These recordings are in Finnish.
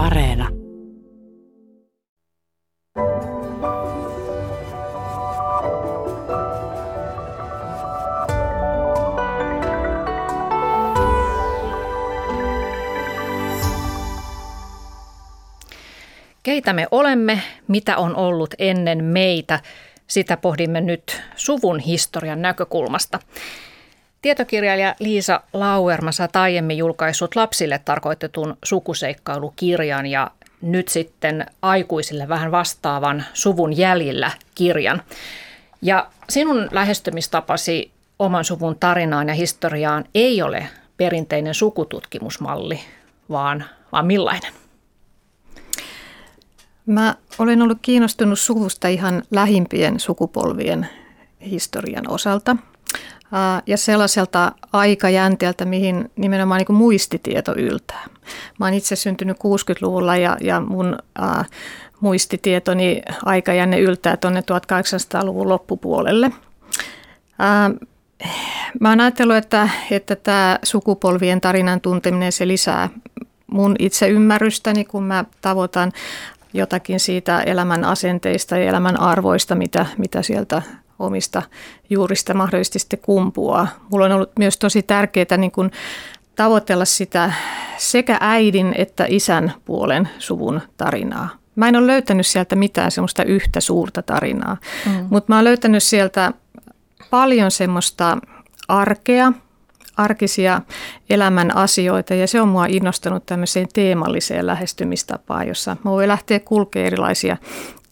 Areena. Keitä me olemme, mitä on ollut ennen meitä, sitä pohdimme nyt suvun historian näkökulmasta. Tietokirjailija Liisa Lauerma sä aiemmin julkaissut lapsille tarkoitetun sukuseikkailukirjan ja nyt sitten aikuisille vähän vastaavan suvun jäljillä kirjan. Ja sinun lähestymistapasi oman suvun tarinaan ja historiaan ei ole perinteinen sukututkimusmalli, vaan, vaan millainen? Mä olen ollut kiinnostunut suvusta ihan lähimpien sukupolvien historian osalta ja sellaiselta aikajänteeltä, mihin nimenomaan niin kuin muistitieto yltää. Mä oon itse syntynyt 60-luvulla ja, ja mun ää, muistitietoni aikajänne yltää tuonne 1800-luvun loppupuolelle. Ää, mä oon ajatellut, että, että tämä sukupolvien tarinan tunteminen se lisää mun itse ymmärrystäni, kun mä tavoitan jotakin siitä elämän asenteista ja elämän arvoista, mitä, mitä sieltä omista juurista mahdollisesti sitten kumpuaa. Mulla on ollut myös tosi tärkeää niin kuin tavoitella sitä sekä äidin että isän puolen suvun tarinaa. Mä en ole löytänyt sieltä mitään semmoista yhtä suurta tarinaa, mm. mutta mä oon löytänyt sieltä paljon semmoista arkea, arkisia elämän asioita ja se on mua innostanut tämmöiseen teemalliseen lähestymistapaan, jossa mä voin lähteä kulkemaan erilaisia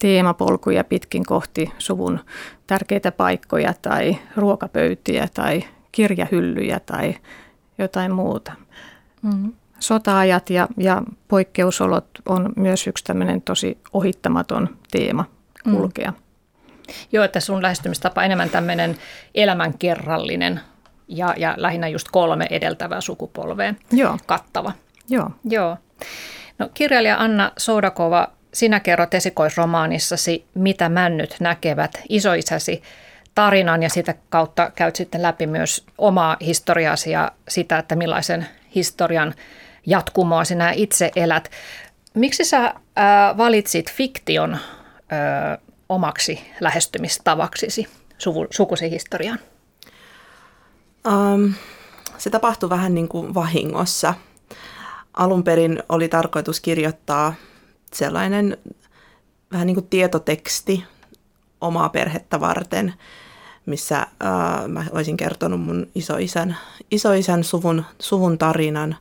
teemapolkuja pitkin kohti suvun tärkeitä paikkoja tai ruokapöytiä tai kirjahyllyjä tai jotain muuta. Mm. Sota-ajat ja, ja poikkeusolot on myös yksi tämmöinen tosi ohittamaton teema kulkea. Mm. Joo, että sun lähestymistapa enemmän tämmöinen elämänkerrallinen ja, ja lähinnä just kolme edeltävää sukupolvea Joo. kattava. Joo. Joo. No, kirjailija Anna Soudakova, sinä kerrot esikoisromaanissasi Mitä männyt näkevät isoisäsi tarinan ja sitä kautta käyt sitten läpi myös omaa historiaasi ja sitä, että millaisen historian jatkumoa sinä itse elät. Miksi sä äh, valitsit fiktion äh, omaksi lähestymistavaksisi suvu, sukusi historiaan? Um, se tapahtui vähän niin kuin vahingossa. Alun perin oli tarkoitus kirjoittaa sellainen vähän niin kuin tietoteksti omaa perhettä varten, missä uh, mä olisin kertonut mun isoisän, isoisän suvun, suvun tarinan,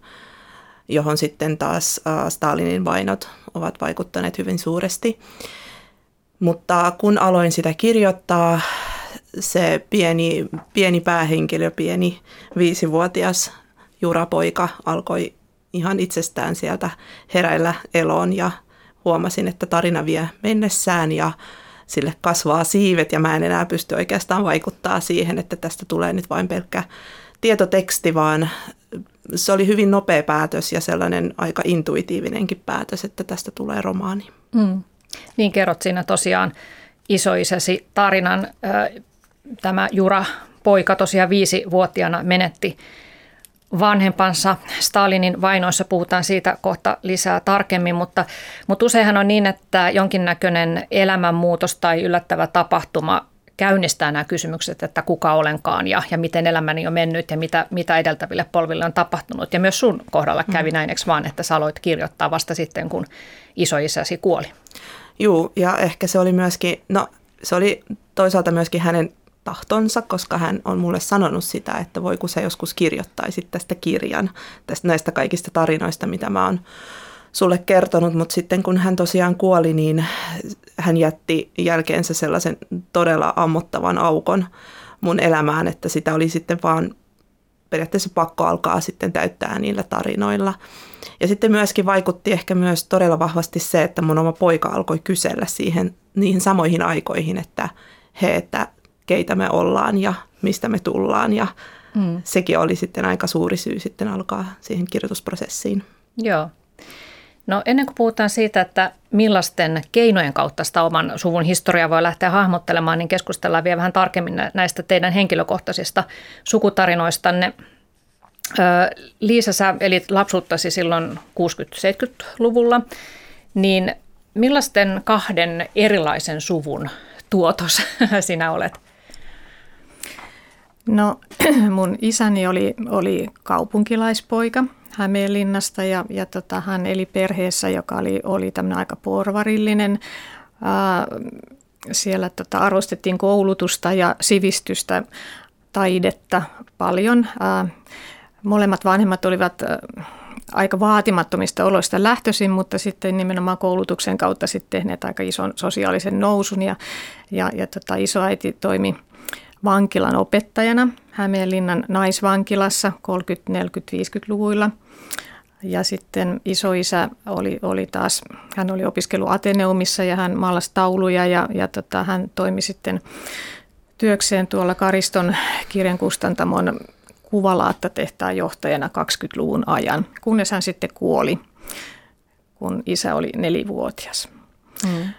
johon sitten taas uh, Stalinin vainot ovat vaikuttaneet hyvin suuresti. Mutta kun aloin sitä kirjoittaa, se pieni, pieni päähenkilö, pieni viisivuotias jurapoika alkoi ihan itsestään sieltä heräillä eloon ja huomasin, että tarina vie mennessään ja sille kasvaa siivet ja mä en enää pysty oikeastaan vaikuttaa siihen, että tästä tulee nyt vain pelkkä tietoteksti, vaan se oli hyvin nopea päätös ja sellainen aika intuitiivinenkin päätös, että tästä tulee romaani. Mm. Niin kerrot siinä tosiaan isoisäsi tarinan tämä Jura poika tosiaan viisivuotiaana menetti vanhempansa. Stalinin vainoissa puhutaan siitä kohta lisää tarkemmin, mutta, mutta useinhan on niin, että jonkinnäköinen elämänmuutos tai yllättävä tapahtuma käynnistää nämä kysymykset, että kuka olenkaan ja, ja miten elämäni on mennyt ja mitä, mitä edeltäville polville on tapahtunut. Ja myös sun kohdalla kävi mm. näin, eikö vaan, että sä aloit kirjoittaa vasta sitten, kun isoisäsi kuoli. Joo, ja ehkä se oli myöskin, no se oli toisaalta myöskin hänen tahtonsa, koska hän on mulle sanonut sitä, että voi kun sä joskus kirjoittaisit tästä kirjan, tästä näistä kaikista tarinoista, mitä mä oon sulle kertonut, mutta sitten kun hän tosiaan kuoli, niin hän jätti jälkeensä sellaisen todella ammottavan aukon mun elämään, että sitä oli sitten vaan periaatteessa pakko alkaa sitten täyttää niillä tarinoilla. Ja sitten myöskin vaikutti ehkä myös todella vahvasti se, että mun oma poika alkoi kysellä siihen niihin samoihin aikoihin, että he, että keitä me ollaan ja mistä me tullaan. Ja mm. sekin oli sitten aika suuri syy sitten alkaa siihen kirjoitusprosessiin. Joo. No ennen kuin puhutaan siitä, että millaisten keinojen kautta sitä oman suvun historiaa voi lähteä hahmottelemaan, niin keskustellaan vielä vähän tarkemmin näistä teidän henkilökohtaisista sukutarinoistanne. Liisa, sä elit lapsuuttasi silloin 60-70-luvulla, niin millaisten kahden erilaisen suvun tuotos sinä olet? No mun isäni oli, oli kaupunkilaispoika Hämeenlinnasta ja, ja tota, hän eli perheessä, joka oli, oli tämmöinen aika porvarillinen. Ää, siellä tota, arvostettiin koulutusta ja sivistystä, taidetta paljon. Ää, molemmat vanhemmat olivat aika vaatimattomista oloista lähtöisin, mutta sitten nimenomaan koulutuksen kautta sitten tehneet aika ison sosiaalisen nousun ja, ja, ja tota, isoäiti toimi vankilan opettajana Hämeenlinnan naisvankilassa 30-, 40-, 50-luvuilla. Ja sitten isoisä oli, oli taas, hän oli opiskellut Ateneumissa ja hän maalasi tauluja ja, ja tota, hän toimi sitten työkseen tuolla Kariston kirjankustantamon kuvalaatta-tehtaan johtajana 20-luvun ajan, kunnes hän sitten kuoli, kun isä oli nelivuotias. Mm.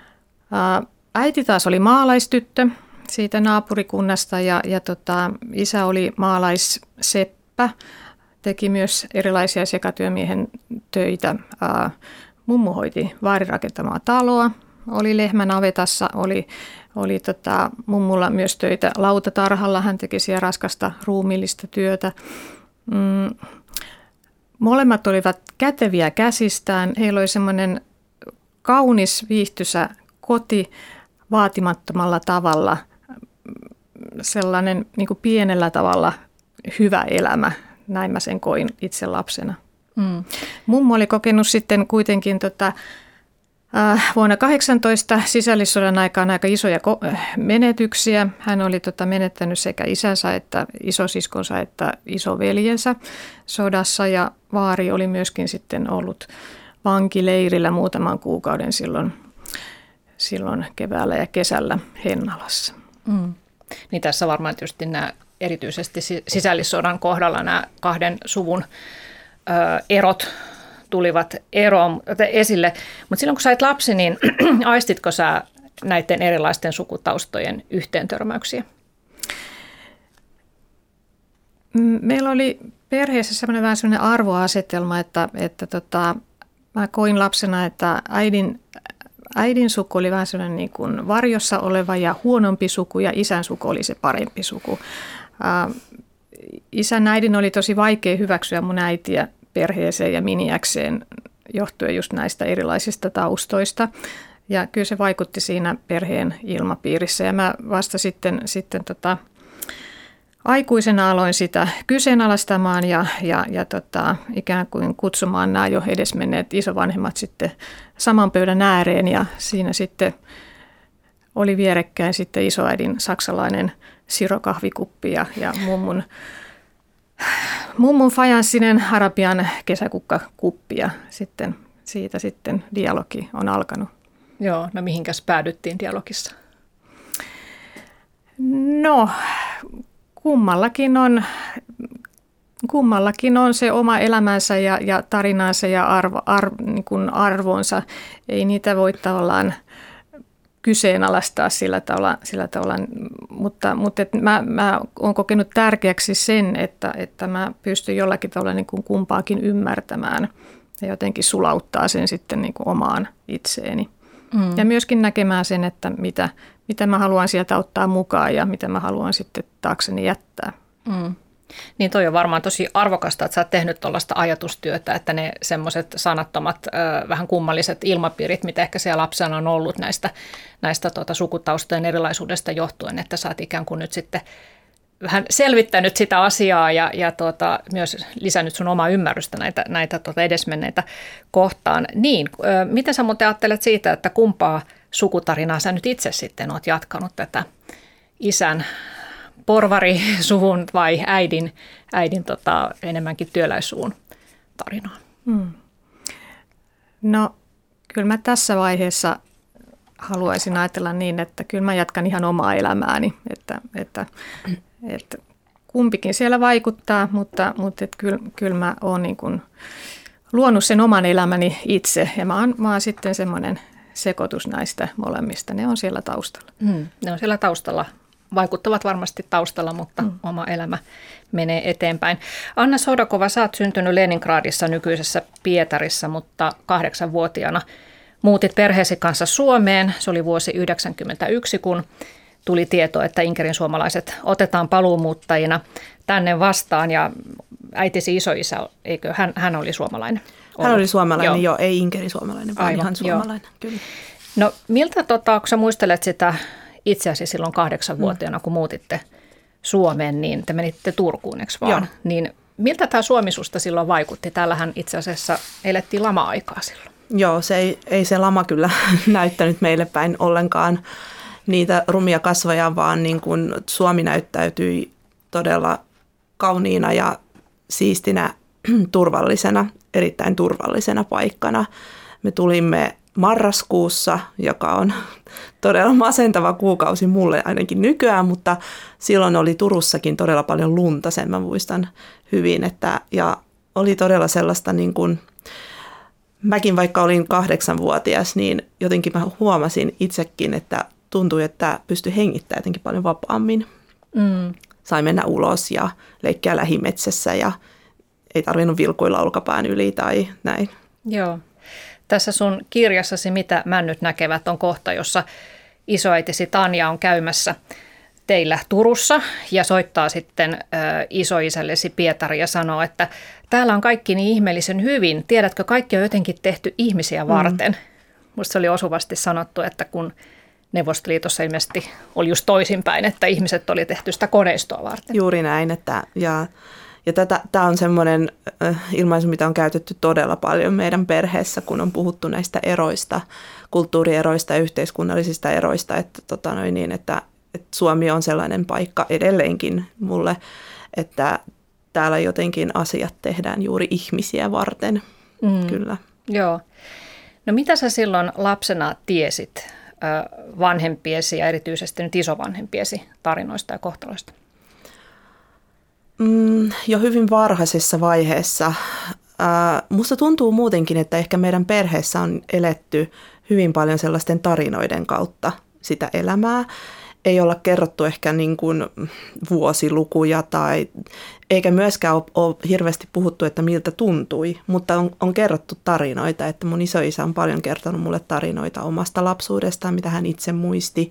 Äiti taas oli maalaistyttö siitä naapurikunnasta ja, ja tota, isä oli maalaisseppä, teki myös erilaisia sekatyömiehen töitä. Ää, mummu hoiti vaarirakentamaa taloa, oli lehmänavetassa, oli oli tota, mummulla myös töitä lautatarhalla. Hän teki siellä raskasta ruumiillista työtä. Mm, molemmat olivat käteviä käsistään. Heillä oli semmoinen kaunis, viihtysä koti vaatimattomalla tavalla. Sellainen niin kuin pienellä tavalla hyvä elämä. Näin mä sen koin itse lapsena. Mm. Mummo oli kokenut sitten kuitenkin tota, Äh, vuonna 18 sisällissodan aikaan aika isoja äh, menetyksiä. Hän oli tota menettänyt sekä isänsä että isosiskonsa että isoveljensä sodassa ja vaari oli myöskin sitten ollut vankileirillä muutaman kuukauden silloin, silloin keväällä ja kesällä Hennalassa. Mm. Niin tässä varmaan tietysti nämä erityisesti sisällissodan kohdalla nämä kahden suvun ö, erot tulivat eroon, esille. Mutta silloin kun sait lapsi, niin aistitko sä näiden erilaisten sukutaustojen yhteentörmäyksiä? Mm, meillä oli perheessä sellainen vähän sellainen arvoasetelma, että, että tota, mä koin lapsena, että äidin, äidin suku oli vähän sellainen niin kuin varjossa oleva ja huonompi suku ja isän suku oli se parempi suku. Ää, isän äidin oli tosi vaikea hyväksyä mun äitiä perheeseen ja miniäkseen johtuen just näistä erilaisista taustoista. Ja kyllä se vaikutti siinä perheen ilmapiirissä ja mä vasta sitten, sitten tota, aikuisena aloin sitä kyseenalaistamaan ja, ja, ja tota, ikään kuin kutsumaan nämä jo edesmenneet isovanhemmat sitten saman pöydän ääreen ja siinä sitten oli vierekkäin sitten isoäidin saksalainen sirokahvikuppi ja, ja mummun mummun fajanssinen arabian kesäkukkakuppi ja sitten siitä sitten dialogi on alkanut. Joo, no mihinkäs päädyttiin dialogissa? No, kummallakin on, kummallakin on se oma elämänsä ja, ja tarinansa ja arvo, arvo, niin kuin arvonsa. Ei niitä voi tavallaan – kyseenalaistaa sillä tavalla, sillä tavalla. mutta, mutta et mä, mä olen kokenut tärkeäksi sen, että, että mä pystyn jollakin tavalla niin kuin kumpaakin ymmärtämään ja jotenkin sulauttaa sen sitten niin kuin omaan itseeni. Mm. Ja myöskin näkemään sen, että mitä, mitä mä haluan sieltä ottaa mukaan ja mitä mä haluan sitten taakseni jättää. Mm. Niin toi on varmaan tosi arvokasta, että sä oot tehnyt tuollaista ajatustyötä, että ne semmoiset sanattomat, vähän kummalliset ilmapiirit, mitä ehkä siellä lapsena on ollut näistä, näistä tuota, sukutaustojen erilaisuudesta johtuen, että sä oot ikään kuin nyt sitten vähän selvittänyt sitä asiaa ja, ja tuota, myös lisännyt sun omaa ymmärrystä näitä, näitä tuota edesmenneitä kohtaan. Niin, mitä sä muuten ajattelet siitä, että kumpaa sukutarinaa sä nyt itse sitten oot jatkanut tätä isän porvarisuvun vai äidin, äidin tota, enemmänkin työläissuvun tarinaa? Hmm. No kyllä mä tässä vaiheessa haluaisin ajatella niin, että kyllä mä jatkan ihan omaa elämääni, että, että, että kumpikin siellä vaikuttaa, mutta, mutta että kyllä, kyllä mä oon niin kuin luonut sen oman elämäni itse ja mä oon, mä oon sitten semmoinen sekoitus näistä molemmista. Ne on siellä taustalla. Mm, ne on siellä taustalla vaikuttavat varmasti taustalla, mutta mm. oma elämä menee eteenpäin. Anna Sodakova, sä oot syntynyt Leningradissa nykyisessä Pietarissa, mutta kahdeksanvuotiaana muutit perheesi kanssa Suomeen. Se oli vuosi 1991, kun tuli tieto, että Inkerin suomalaiset otetaan paluumuuttajina tänne vastaan ja äitisi isoisä, eikö hän, hän oli suomalainen? Ollut. Hän oli suomalainen, joo, joo ei Inkerin suomalainen, vaan Aivan, ihan suomalainen, joo. kyllä. No miltä, tota, kun sä muistelet sitä itseäsi silloin kahdeksanvuotiaana, mm. kun muutitte Suomeen, niin te menitte Turkuun, eikö vaan? Joo. Niin miltä tämä Suomi susta silloin vaikutti? Täällähän itse asiassa elettiin lama-aikaa silloin. Joo, se ei, ei se lama kyllä näyttänyt meille päin ollenkaan niitä rumia kasvoja, vaan niin kuin Suomi näyttäytyi todella kauniina ja siistinä, turvallisena, erittäin turvallisena paikkana. Me tulimme marraskuussa, joka on todella masentava kuukausi mulle ainakin nykyään, mutta silloin oli Turussakin todella paljon lunta, sen mä muistan hyvin, että, ja oli todella sellaista niin kuin, mäkin vaikka olin kahdeksanvuotias, niin jotenkin mä huomasin itsekin, että tuntui, että pystyi hengittämään jotenkin paljon vapaammin. Mm. Sai mennä ulos ja leikkiä lähimetsässä ja ei tarvinnut vilkuilla olkapään yli tai näin. Joo. Tässä sun kirjassasi Mitä männyt näkevät on kohta, jossa isoäitisi Tanja on käymässä teillä Turussa ja soittaa sitten ö, isoisällesi Pietari ja sanoo, että täällä on kaikki niin ihmeellisen hyvin. Tiedätkö, kaikki on jotenkin tehty ihmisiä mm. varten. Mm. Musta se oli osuvasti sanottu, että kun Neuvostoliitossa ilmeisesti oli just toisinpäin, että ihmiset oli tehty sitä koneistoa varten. Juuri näin, että ja ja tätä, tämä on semmoinen ilmaisu, mitä on käytetty todella paljon meidän perheessä, kun on puhuttu näistä eroista, kulttuurieroista ja yhteiskunnallisista eroista, että, tota noin niin, että, että Suomi on sellainen paikka edelleenkin mulle, että täällä jotenkin asiat tehdään juuri ihmisiä varten. Mm. Kyllä. Joo. No mitä sä silloin lapsena tiesit vanhempiesi ja erityisesti nyt isovanhempiesi tarinoista ja kohtaloista? Mm, jo hyvin varhaisessa vaiheessa. Ää, musta tuntuu muutenkin, että ehkä meidän perheessä on eletty hyvin paljon sellaisten tarinoiden kautta sitä elämää. Ei olla kerrottu ehkä niin kuin vuosilukuja tai eikä myöskään ole, ole hirveästi puhuttu, että miltä tuntui, mutta on, on kerrottu tarinoita, että mun isoisä on paljon kertonut mulle tarinoita omasta lapsuudestaan, mitä hän itse muisti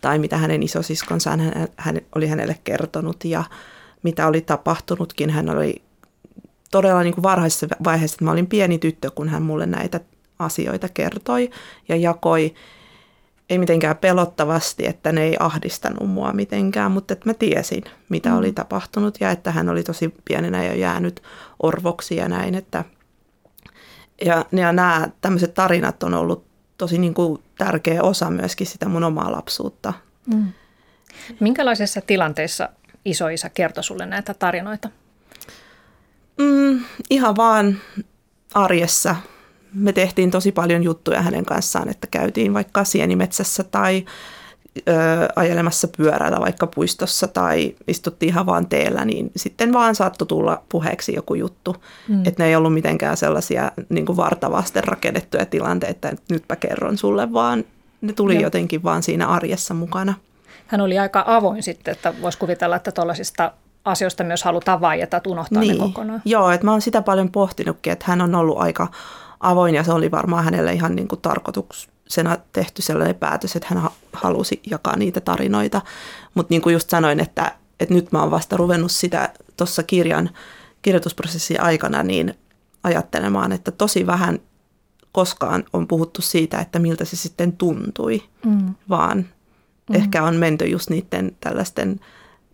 tai mitä hänen isosiskonsa hän, hän oli hänelle kertonut ja mitä oli tapahtunutkin. Hän oli todella niin kuin varhaisessa vaiheessa, että mä olin pieni tyttö, kun hän mulle näitä asioita kertoi ja jakoi. Ei mitenkään pelottavasti, että ne ei ahdistanut mua mitenkään, mutta että mä tiesin, mitä mm. oli tapahtunut ja että hän oli tosi pienenä jo jäänyt orvoksi ja näin. Että, ja, ja nämä tämmöiset tarinat on ollut tosi niin kuin tärkeä osa myöskin sitä mun omaa lapsuutta. Mm. Minkälaisessa tilanteessa isoisa kertoi sulle näitä tarinoita? Mm, ihan vaan arjessa. Me tehtiin tosi paljon juttuja hänen kanssaan, että käytiin vaikka sienimetsässä tai ö, ajelemassa pyörällä vaikka puistossa tai istuttiin ihan vaan teellä, niin sitten vaan saattoi tulla puheeksi joku juttu. Mm. Että ne ei ollut mitenkään sellaisia niin kuin vartavasten rakennettuja tilanteita, että nytpä kerron sulle, vaan ne tuli Joo. jotenkin vaan siinä arjessa mukana hän oli aika avoin sitten, että voisi kuvitella, että tuollaisista asioista myös halutaan vaieta, että unohtaa niin. ne kokonaan. Joo, että mä oon sitä paljon pohtinutkin, että hän on ollut aika avoin ja se oli varmaan hänelle ihan niin kuin tarkoituksena tehty sellainen päätös, että hän halusi jakaa niitä tarinoita. Mutta niin kuin just sanoin, että, että nyt mä oon vasta ruvennut sitä tuossa kirjan kirjoitusprosessin aikana niin ajattelemaan, että tosi vähän koskaan on puhuttu siitä, että miltä se sitten tuntui, mm. vaan Mm. Ehkä on menty just niiden tällaisten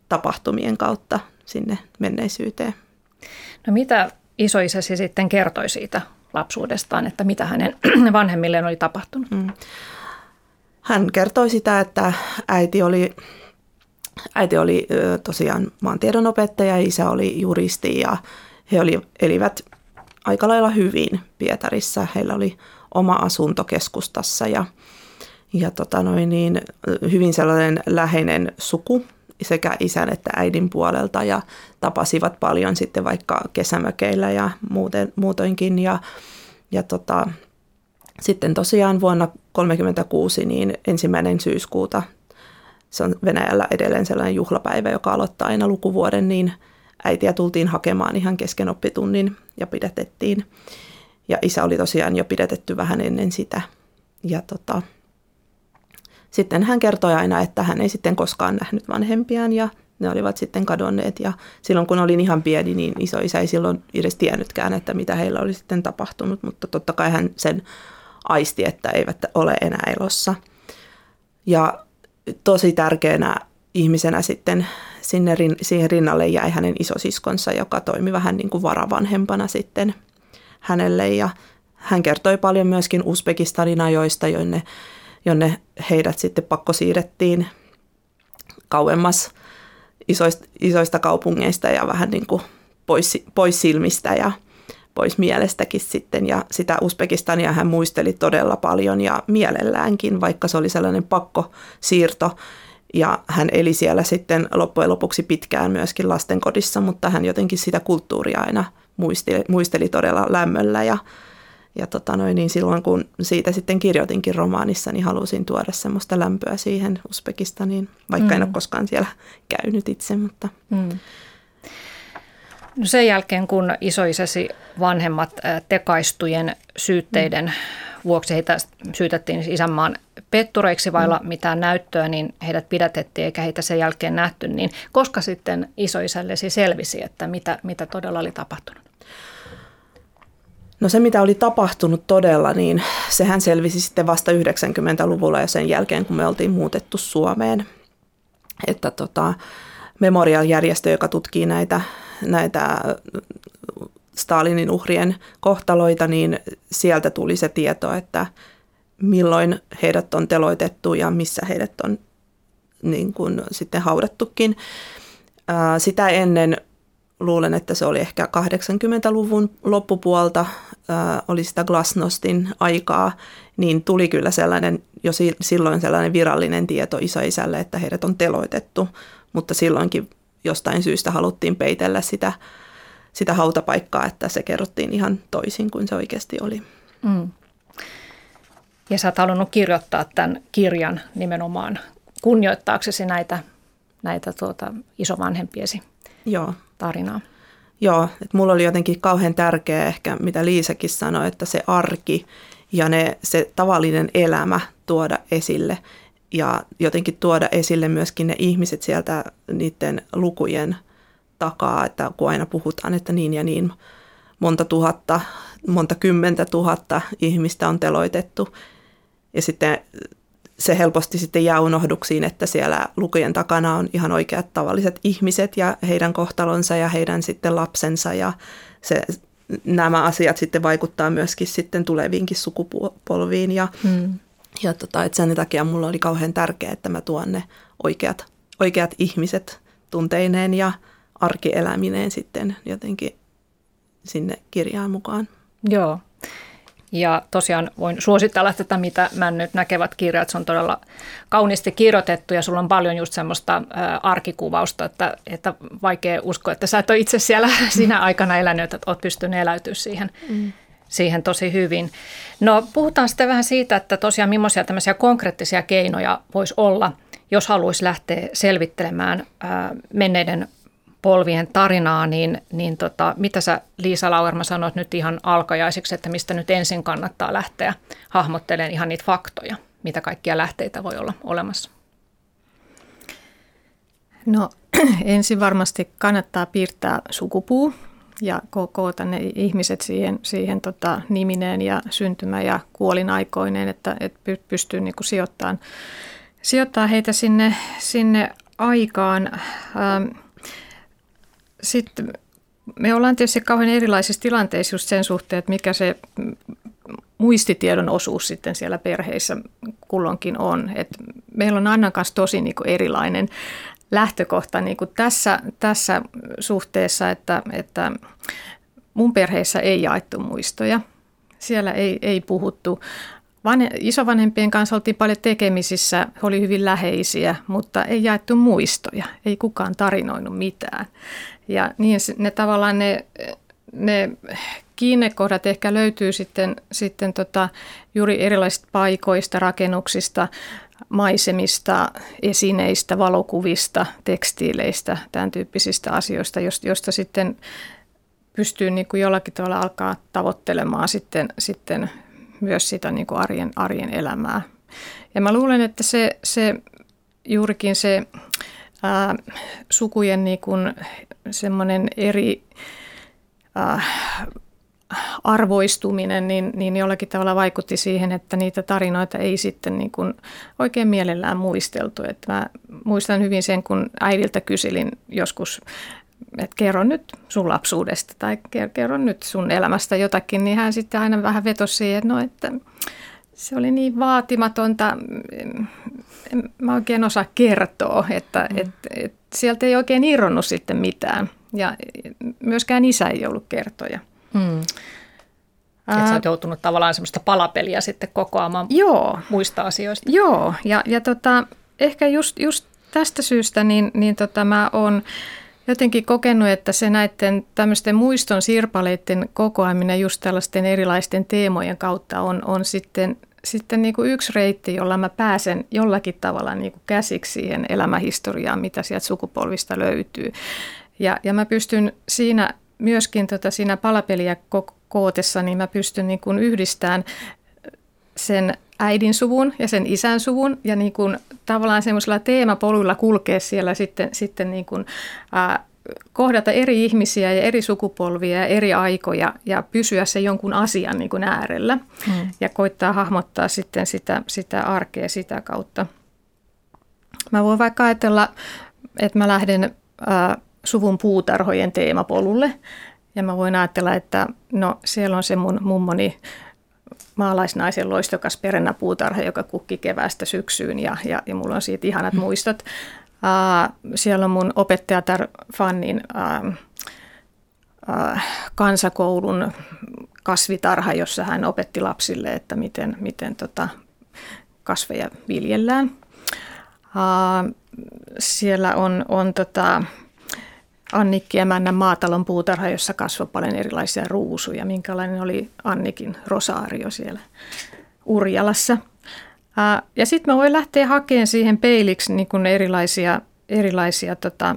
tapahtumien kautta sinne menneisyyteen. No mitä isoisäsi sitten kertoi siitä lapsuudestaan, että mitä hänen vanhemmilleen oli tapahtunut? Mm. Hän kertoi sitä, että äiti oli, äiti oli tosiaan maantiedon opettaja, isä oli juristi ja he oli, elivät aika lailla hyvin Pietarissa. Heillä oli oma asunto keskustassa ja ja tota noin niin, hyvin sellainen läheinen suku sekä isän että äidin puolelta ja tapasivat paljon sitten vaikka kesämökeillä ja muuten, muutoinkin. Ja, ja tota, sitten tosiaan vuonna 1936 niin ensimmäinen syyskuuta se on Venäjällä edelleen sellainen juhlapäivä, joka aloittaa aina lukuvuoden, niin äitiä tultiin hakemaan ihan kesken oppitunnin ja pidätettiin. Ja isä oli tosiaan jo pidätetty vähän ennen sitä. Ja tota, sitten hän kertoi aina, että hän ei sitten koskaan nähnyt vanhempiaan ja ne olivat sitten kadonneet. Ja silloin kun olin ihan pieni, niin iso isä ei silloin edes tiennytkään, että mitä heillä oli sitten tapahtunut. Mutta totta kai hän sen aisti, että eivät ole enää elossa. Ja tosi tärkeänä ihmisenä sitten sinne, siihen rinnalle jäi hänen isosiskonsa, joka toimi vähän niin kuin varavanhempana sitten hänelle. Ja hän kertoi paljon myöskin Uzbekistanin ajoista, jonne, jonne heidät sitten pakko siirrettiin kauemmas isoista, isoista kaupungeista ja vähän niin kuin pois, pois silmistä ja pois mielestäkin sitten. Ja sitä Uzbekistania hän muisteli todella paljon ja mielelläänkin, vaikka se oli sellainen pakkosiirto. Ja hän eli siellä sitten loppujen lopuksi pitkään myöskin lastenkodissa, mutta hän jotenkin sitä kulttuuria aina muisteli, muisteli todella lämmöllä. Ja, ja tota noin, niin silloin kun siitä sitten kirjoitinkin romaanissa, niin halusin tuoda semmoista lämpöä siihen Uzbekistaniin, vaikka mm. en ole koskaan siellä käynyt itse. Mutta. Mm. No sen jälkeen, kun isoisäsi vanhemmat tekaistujen syytteiden mm. vuoksi heitä syytettiin siis isänmaan pettureiksi vailla mm. mitään näyttöä, niin heidät pidätettiin eikä heitä sen jälkeen nähty. Niin koska sitten isoisällesi selvisi, että mitä, mitä todella oli tapahtunut? No se, mitä oli tapahtunut todella, niin sehän selvisi sitten vasta 90-luvulla ja sen jälkeen, kun me oltiin muutettu Suomeen. Että tota, Memorial-järjestö, joka tutkii näitä näitä Stalinin uhrien kohtaloita, niin sieltä tuli se tieto, että milloin heidät on teloitettu ja missä heidät on niin kuin sitten haudattukin. Sitä ennen luulen, että se oli ehkä 80-luvun loppupuolta, oli sitä glasnostin aikaa, niin tuli kyllä sellainen, jo silloin sellainen virallinen tieto isoisälle, että heidät on teloitettu, mutta silloinkin jostain syystä haluttiin peitellä sitä, sitä hautapaikkaa, että se kerrottiin ihan toisin kuin se oikeasti oli. Mm. Ja sä oot halunnut kirjoittaa tämän kirjan nimenomaan kunnioittaaksesi näitä, näitä tuota, isovanhempiesi Joo. Tarinaa. Joo, että mulla oli jotenkin kauhean tärkeää ehkä, mitä Liisakin sanoi, että se arki ja ne, se tavallinen elämä tuoda esille ja jotenkin tuoda esille myöskin ne ihmiset sieltä niiden lukujen takaa, että kun aina puhutaan, että niin ja niin monta tuhatta, monta kymmentä tuhatta ihmistä on teloitettu. Ja sitten se helposti sitten jää unohduksiin, että siellä lukujen takana on ihan oikeat tavalliset ihmiset ja heidän kohtalonsa ja heidän sitten lapsensa ja se, nämä asiat sitten vaikuttaa myöskin sitten tuleviinkin sukupolviin ja hmm. Ja tota, et sen takia mulla oli kauhean tärkeää, että mä tuon ne oikeat, oikeat ihmiset tunteineen ja arkielämineen sitten jotenkin sinne kirjaan mukaan. Joo. Ja tosiaan voin suositella tätä, mitä nyt näkevät kirjat. Se on todella kauniisti kirjoitettu ja sulla on paljon just semmoista arkikuvausta, että, että vaikea uskoa, että sä et ole itse siellä siinä aikana elänyt, että oot pystynyt eläytyä siihen, mm siihen tosi hyvin. No puhutaan sitten vähän siitä, että tosiaan millaisia tämmöisiä konkreettisia keinoja voisi olla, jos haluaisi lähteä selvittelemään ää, menneiden polvien tarinaa, niin, niin tota, mitä sä Liisa Lauerma sanoit nyt ihan alkajaisiksi, että mistä nyt ensin kannattaa lähteä hahmottelemaan ihan niitä faktoja, mitä kaikkia lähteitä voi olla olemassa? No ensin varmasti kannattaa piirtää sukupuu ja koota ne ihmiset siihen, siihen tota, nimineen ja syntymä- ja kuolinaikoineen, että, että pystyy niin sijoittamaan, sijoittaa heitä sinne, sinne aikaan. Ähm, sitten me ollaan tietysti kauhean erilaisissa tilanteissa just sen suhteen, että mikä se muistitiedon osuus sitten siellä perheissä kulloinkin on. Et meillä on Annan kanssa tosi niin erilainen lähtökohta niin kuin tässä, tässä suhteessa, että, että mun perheessä ei jaettu muistoja. Siellä ei, ei puhuttu. Vanhe, isovanhempien kanssa oltiin paljon tekemisissä, he oli hyvin läheisiä, mutta ei jaettu muistoja. Ei kukaan tarinoinut mitään. Ja niin ne tavallaan ne, ne kiinnekohdat ehkä löytyy sitten, sitten tota, juuri erilaisista paikoista, rakennuksista, maisemista, esineistä, valokuvista, tekstiileistä, tämän tyyppisistä asioista, josta sitten pystyy niin kuin jollakin tavalla alkaa tavoittelemaan sitten, sitten myös sitä niin kuin arjen, arjen elämää. Ja mä luulen, että se, se juurikin se ää, sukujen niin kuin semmoinen eri ää, arvoistuminen, niin, niin jollakin tavalla vaikutti siihen, että niitä tarinoita ei sitten niin kuin oikein mielellään muisteltu. Että mä muistan hyvin sen, kun äidiltä kyselin joskus, että kerro nyt sun lapsuudesta tai kerro nyt sun elämästä jotakin, niin hän sitten aina vähän vetosi siihen, että no, että se oli niin vaatimatonta, en mä oikein osaa kertoa, että mm. et, et, sieltä ei oikein irronnut sitten mitään. Ja myöskään isä ei ollut kertoja. Mm. Että sä oot joutunut tavallaan semmoista palapeliä sitten kokoamaan joo, muista asioista. Joo, ja, ja tota, ehkä just, just tästä syystä niin, niin tota mä oon jotenkin kokenut, että se näiden tämmöisten muiston sirpaleiden kokoaminen just tällaisten erilaisten teemojen kautta on, on sitten, sitten niin kuin yksi reitti, jolla mä pääsen jollakin tavalla niin kuin käsiksi siihen elämähistoriaan, mitä sieltä sukupolvista löytyy. Ja, ja mä pystyn siinä myöskin tota siinä palapeliä kootessa, niin mä pystyn niin kuin yhdistämään sen äidin suvun ja sen isän suvun ja niin kuin tavallaan semmoisella teemapoluilla kulkea siellä sitten, sitten niin kuin, ää, kohdata eri ihmisiä ja eri sukupolvia ja eri aikoja ja pysyä se jonkun asian niin kuin äärellä mm. ja koittaa hahmottaa sitten sitä, sitä arkea sitä kautta. Mä voin vaikka ajatella, että mä lähden ää, suvun puutarhojen teemapolulle. Ja mä voin ajatella, että no siellä on se mun mummoni maalaisnaisen loistokas puutarha, joka kukki keväästä syksyyn ja, ja, ja mulla on siitä ihanat mm. muistot. Siellä on mun opettajatar Fannin kansakoulun kasvitarha, jossa hän opetti lapsille, että miten, miten tota kasveja viljellään. Siellä on, on tota, Annikki Emännän maatalon puutarha, jossa kasvoi paljon erilaisia ruusuja. Minkälainen oli Annikin rosaario siellä Urjalassa. Ja sitten mä voin lähteä hakemaan siihen peiliksi niin kuin erilaisia, erilaisia tota,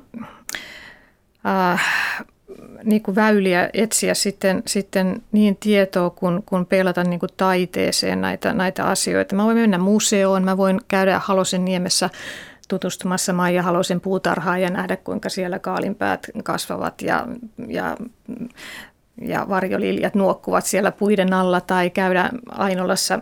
äh, niin kuin väyliä etsiä sitten, sitten niin tietoa kuin, kuin peilata niin kuin taiteeseen näitä, näitä asioita. Mä voin mennä museoon, mä voin käydä Halosen niemessä tutustumassa Maija Halosen puutarhaan ja nähdä, kuinka siellä kaalinpäät kasvavat ja, ja, ja varjoliljat nuokkuvat siellä puiden alla tai käydä Ainolassa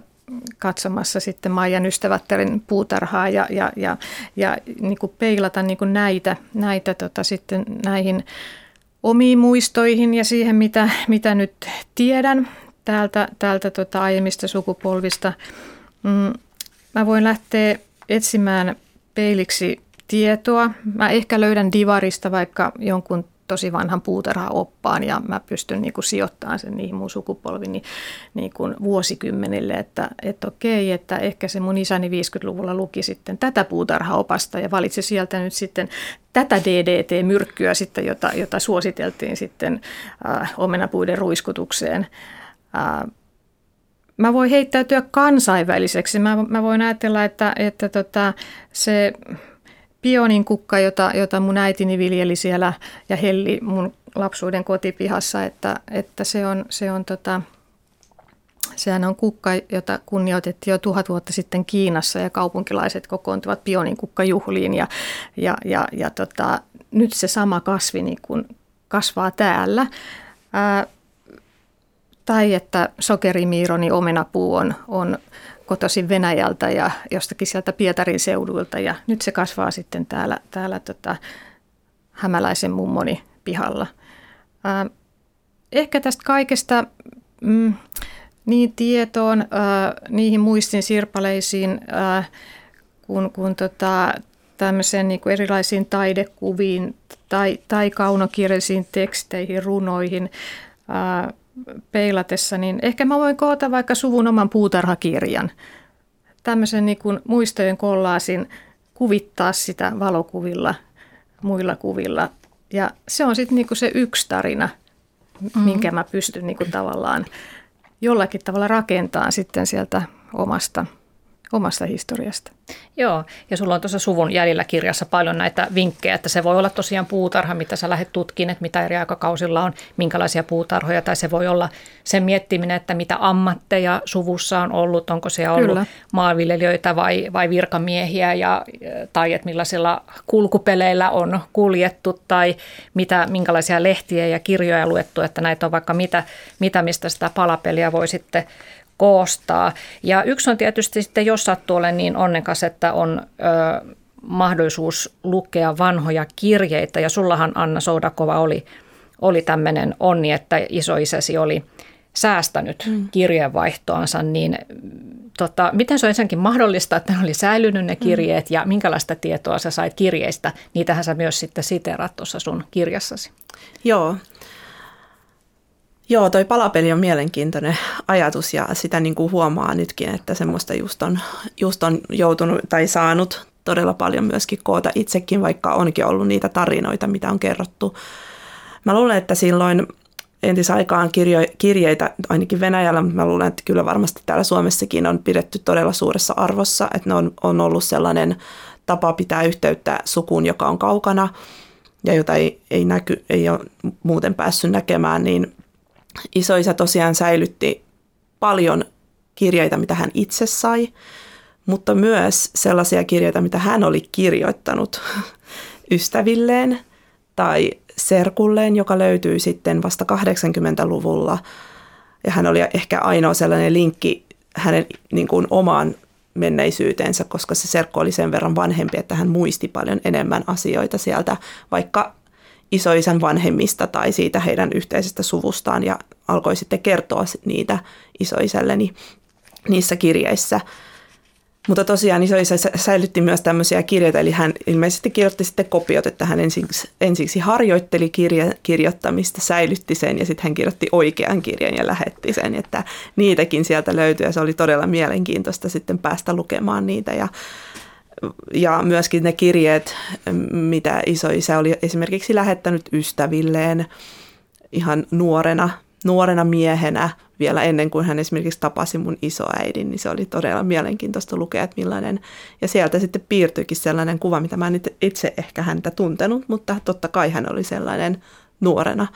katsomassa sitten Maijan ystävättären puutarhaa ja, ja, ja, ja niin kuin peilata niin kuin näitä, näitä tota sitten näihin omiin muistoihin ja siihen, mitä, mitä nyt tiedän täältä, täältä tota aiemmista sukupolvista. Mm, mä voin lähteä etsimään peiliksi tietoa. Mä ehkä löydän Divarista vaikka jonkun tosi vanhan puutarhaoppaan ja mä pystyn niin kuin sijoittamaan sen niihin mun sukupolvini niin, niin kuin vuosikymmenille, että, että okei, että ehkä se mun isäni 50-luvulla luki sitten tätä puutarhaopasta ja valitsi sieltä nyt sitten tätä DDT-myrkkyä sitten, jota, jota suositeltiin sitten äh, omenapuiden ruiskutukseen. Äh, mä voin heittäytyä kansainväliseksi. Mä, mä voin ajatella, että, että tota, se pionin kukka, jota, jota mun äitini viljeli siellä ja helli mun lapsuuden kotipihassa, että, että se on, se on tota, Sehän on kukka, jota kunnioitettiin jo tuhat vuotta sitten Kiinassa ja kaupunkilaiset kokoontuvat pionin kukkajuhliin ja, ja, ja, ja tota, nyt se sama kasvi niin kun kasvaa täällä. Ää, tai että sokerimiironi omenapuu on, on kotoisin Venäjältä ja jostakin sieltä Pietarin seudulta ja nyt se kasvaa sitten täällä, täällä tota hämäläisen mummoni pihalla. Ää, ehkä tästä kaikesta mm, niin tietoon, ää, niihin muistin sirpaleisiin, ää, kun, kun tota, tämmöisen niin kuin erilaisiin taidekuviin tai, tai kaunokirjallisiin teksteihin, runoihin, ää, peilatessa, niin ehkä mä voin koota vaikka suvun oman puutarhakirjan. Tämmöisen niin kuin muistojen kollaasin kuvittaa sitä valokuvilla, muilla kuvilla. Ja se on sitten niin kuin se yksi tarina, mm-hmm. minkä mä pystyn niin kuin tavallaan jollakin tavalla rakentamaan sitten sieltä omasta, omasta historiasta. Joo, ja sulla on tuossa suvun jäljellä kirjassa paljon näitä vinkkejä, että se voi olla tosiaan puutarha, mitä sä lähdet tutkimaan, että mitä eri aikakausilla on, minkälaisia puutarhoja, tai se voi olla sen miettiminen, että mitä ammatteja suvussa on ollut, onko se ollut Kyllä. maanviljelijöitä vai, vai virkamiehiä, ja, tai että millaisilla kulkupeleillä on kuljettu, tai mitä, minkälaisia lehtiä ja kirjoja luettu, että näitä on vaikka mitä, mitä mistä sitä palapeliä voi sitten koostaa. Ja yksi on tietysti sitten, jos sattuu olemaan niin onnekas, että on ö, mahdollisuus lukea vanhoja kirjeitä. Ja sullahan Anna Soudakova oli, oli tämmöinen onni, että isoisäsi oli säästänyt mm. kirjeenvaihtoansa, niin tota, miten se on ensinnäkin mahdollista, että ne oli säilynyt ne mm. kirjeet mm. ja minkälaista tietoa sä sait kirjeistä? Niitähän sä myös sitten siterat tuossa sun kirjassasi. Joo, Joo, toi palapeli on mielenkiintoinen ajatus ja sitä niin kuin huomaa nytkin, että semmoista just on, just on joutunut tai saanut todella paljon myöskin koota itsekin, vaikka onkin ollut niitä tarinoita, mitä on kerrottu. Mä luulen, että silloin entisaikaan kirjo, kirjeitä, ainakin Venäjällä, mutta mä luulen, että kyllä varmasti täällä Suomessakin on pidetty todella suuressa arvossa, että ne on, on ollut sellainen tapa pitää yhteyttä sukuun, joka on kaukana ja jota ei, ei, näky, ei ole muuten päässyt näkemään, niin isoisä tosiaan säilytti paljon kirjeitä, mitä hän itse sai, mutta myös sellaisia kirjeitä, mitä hän oli kirjoittanut ystävilleen tai serkulleen, joka löytyy sitten vasta 80-luvulla. Ja hän oli ehkä ainoa sellainen linkki hänen niin kuin omaan menneisyyteensä, koska se serkku oli sen verran vanhempi, että hän muisti paljon enemmän asioita sieltä, vaikka isoisän vanhemmista tai siitä heidän yhteisestä suvustaan ja alkoi sitten kertoa niitä isoisälleni niissä kirjeissä. Mutta tosiaan isoisä säilytti myös tämmöisiä kirjeitä, eli hän ilmeisesti kirjoitti sitten kopiot, että hän ensiksi, ensiksi harjoitteli kirja, kirjoittamista, säilytti sen ja sitten hän kirjoitti oikean kirjan ja lähetti sen, että niitäkin sieltä löytyi ja se oli todella mielenkiintoista sitten päästä lukemaan niitä ja ja myöskin ne kirjeet, mitä isoisä oli esimerkiksi lähettänyt ystävilleen ihan nuorena, nuorena miehenä vielä ennen kuin hän esimerkiksi tapasi mun isoäidin, niin se oli todella mielenkiintoista lukea, että millainen. Ja sieltä sitten piirtyikin sellainen kuva, mitä mä en itse ehkä häntä tuntenut, mutta totta kai hän oli sellainen nuorena.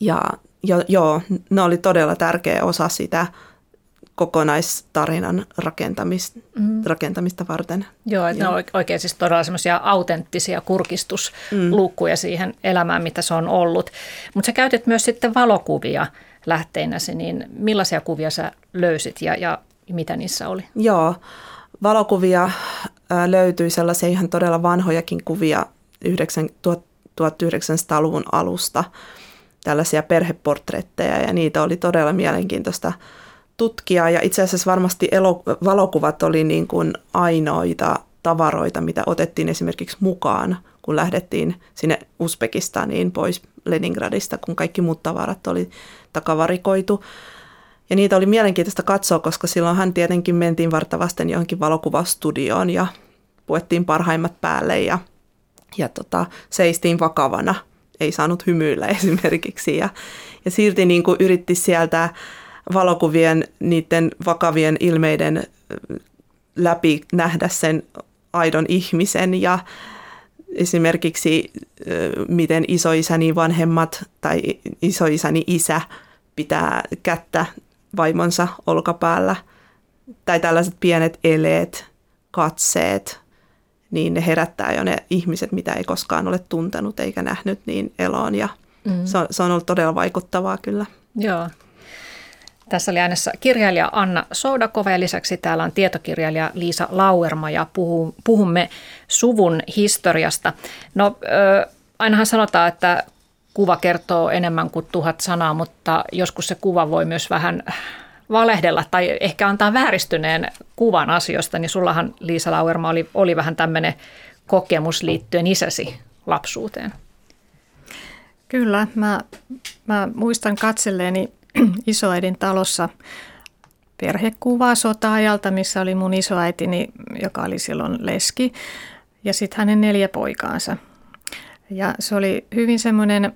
Ja jo, joo, ne oli todella tärkeä osa sitä kokonaistarinan rakentamista, mm. rakentamista varten. Joo, että ne on oikein siis todella semmoisia autenttisia kurkistusluukkuja mm. siihen elämään, mitä se on ollut. Mutta sä käytit myös sitten valokuvia lähteinäsi, niin millaisia kuvia sä löysit ja, ja mitä niissä oli? Joo, valokuvia löytyi sellaisia ihan todella vanhojakin kuvia 1900-luvun alusta, tällaisia perheportretteja ja niitä oli todella mielenkiintoista – tutkia ja itse asiassa varmasti elo, valokuvat oli niin kuin ainoita tavaroita, mitä otettiin esimerkiksi mukaan, kun lähdettiin sinne Uzbekistaniin pois Leningradista, kun kaikki muut tavarat oli takavarikoitu. Ja niitä oli mielenkiintoista katsoa, koska silloinhan tietenkin mentiin vartavasten johonkin valokuvastudioon ja puettiin parhaimmat päälle ja, ja tota, seistiin vakavana. Ei saanut hymyillä esimerkiksi ja, ja silti niin kuin yritti sieltä valokuvien niiden vakavien ilmeiden läpi nähdä sen aidon ihmisen ja esimerkiksi miten isoisäni vanhemmat tai isoisäni isä pitää kättä vaimonsa olkapäällä tai tällaiset pienet eleet, katseet, niin ne herättää jo ne ihmiset, mitä ei koskaan ole tuntenut eikä nähnyt niin eloon ja mm. se, on, se on ollut todella vaikuttavaa kyllä. Joo, tässä oli äänessä kirjailija Anna Soudakova ja lisäksi täällä on tietokirjailija Liisa Lauerma ja puhumme suvun historiasta. No ainahan sanotaan, että kuva kertoo enemmän kuin tuhat sanaa, mutta joskus se kuva voi myös vähän valehdella tai ehkä antaa vääristyneen kuvan asioista, niin sullahan Liisa Lauerma oli, oli vähän tämmöinen kokemus liittyen isäsi lapsuuteen. Kyllä, mä, mä muistan katselleeni isoäidin talossa perhekuvaa sota-ajalta, missä oli mun isoäitini, joka oli silloin leski, ja sitten hänen neljä poikaansa. Ja se oli hyvin semmoinen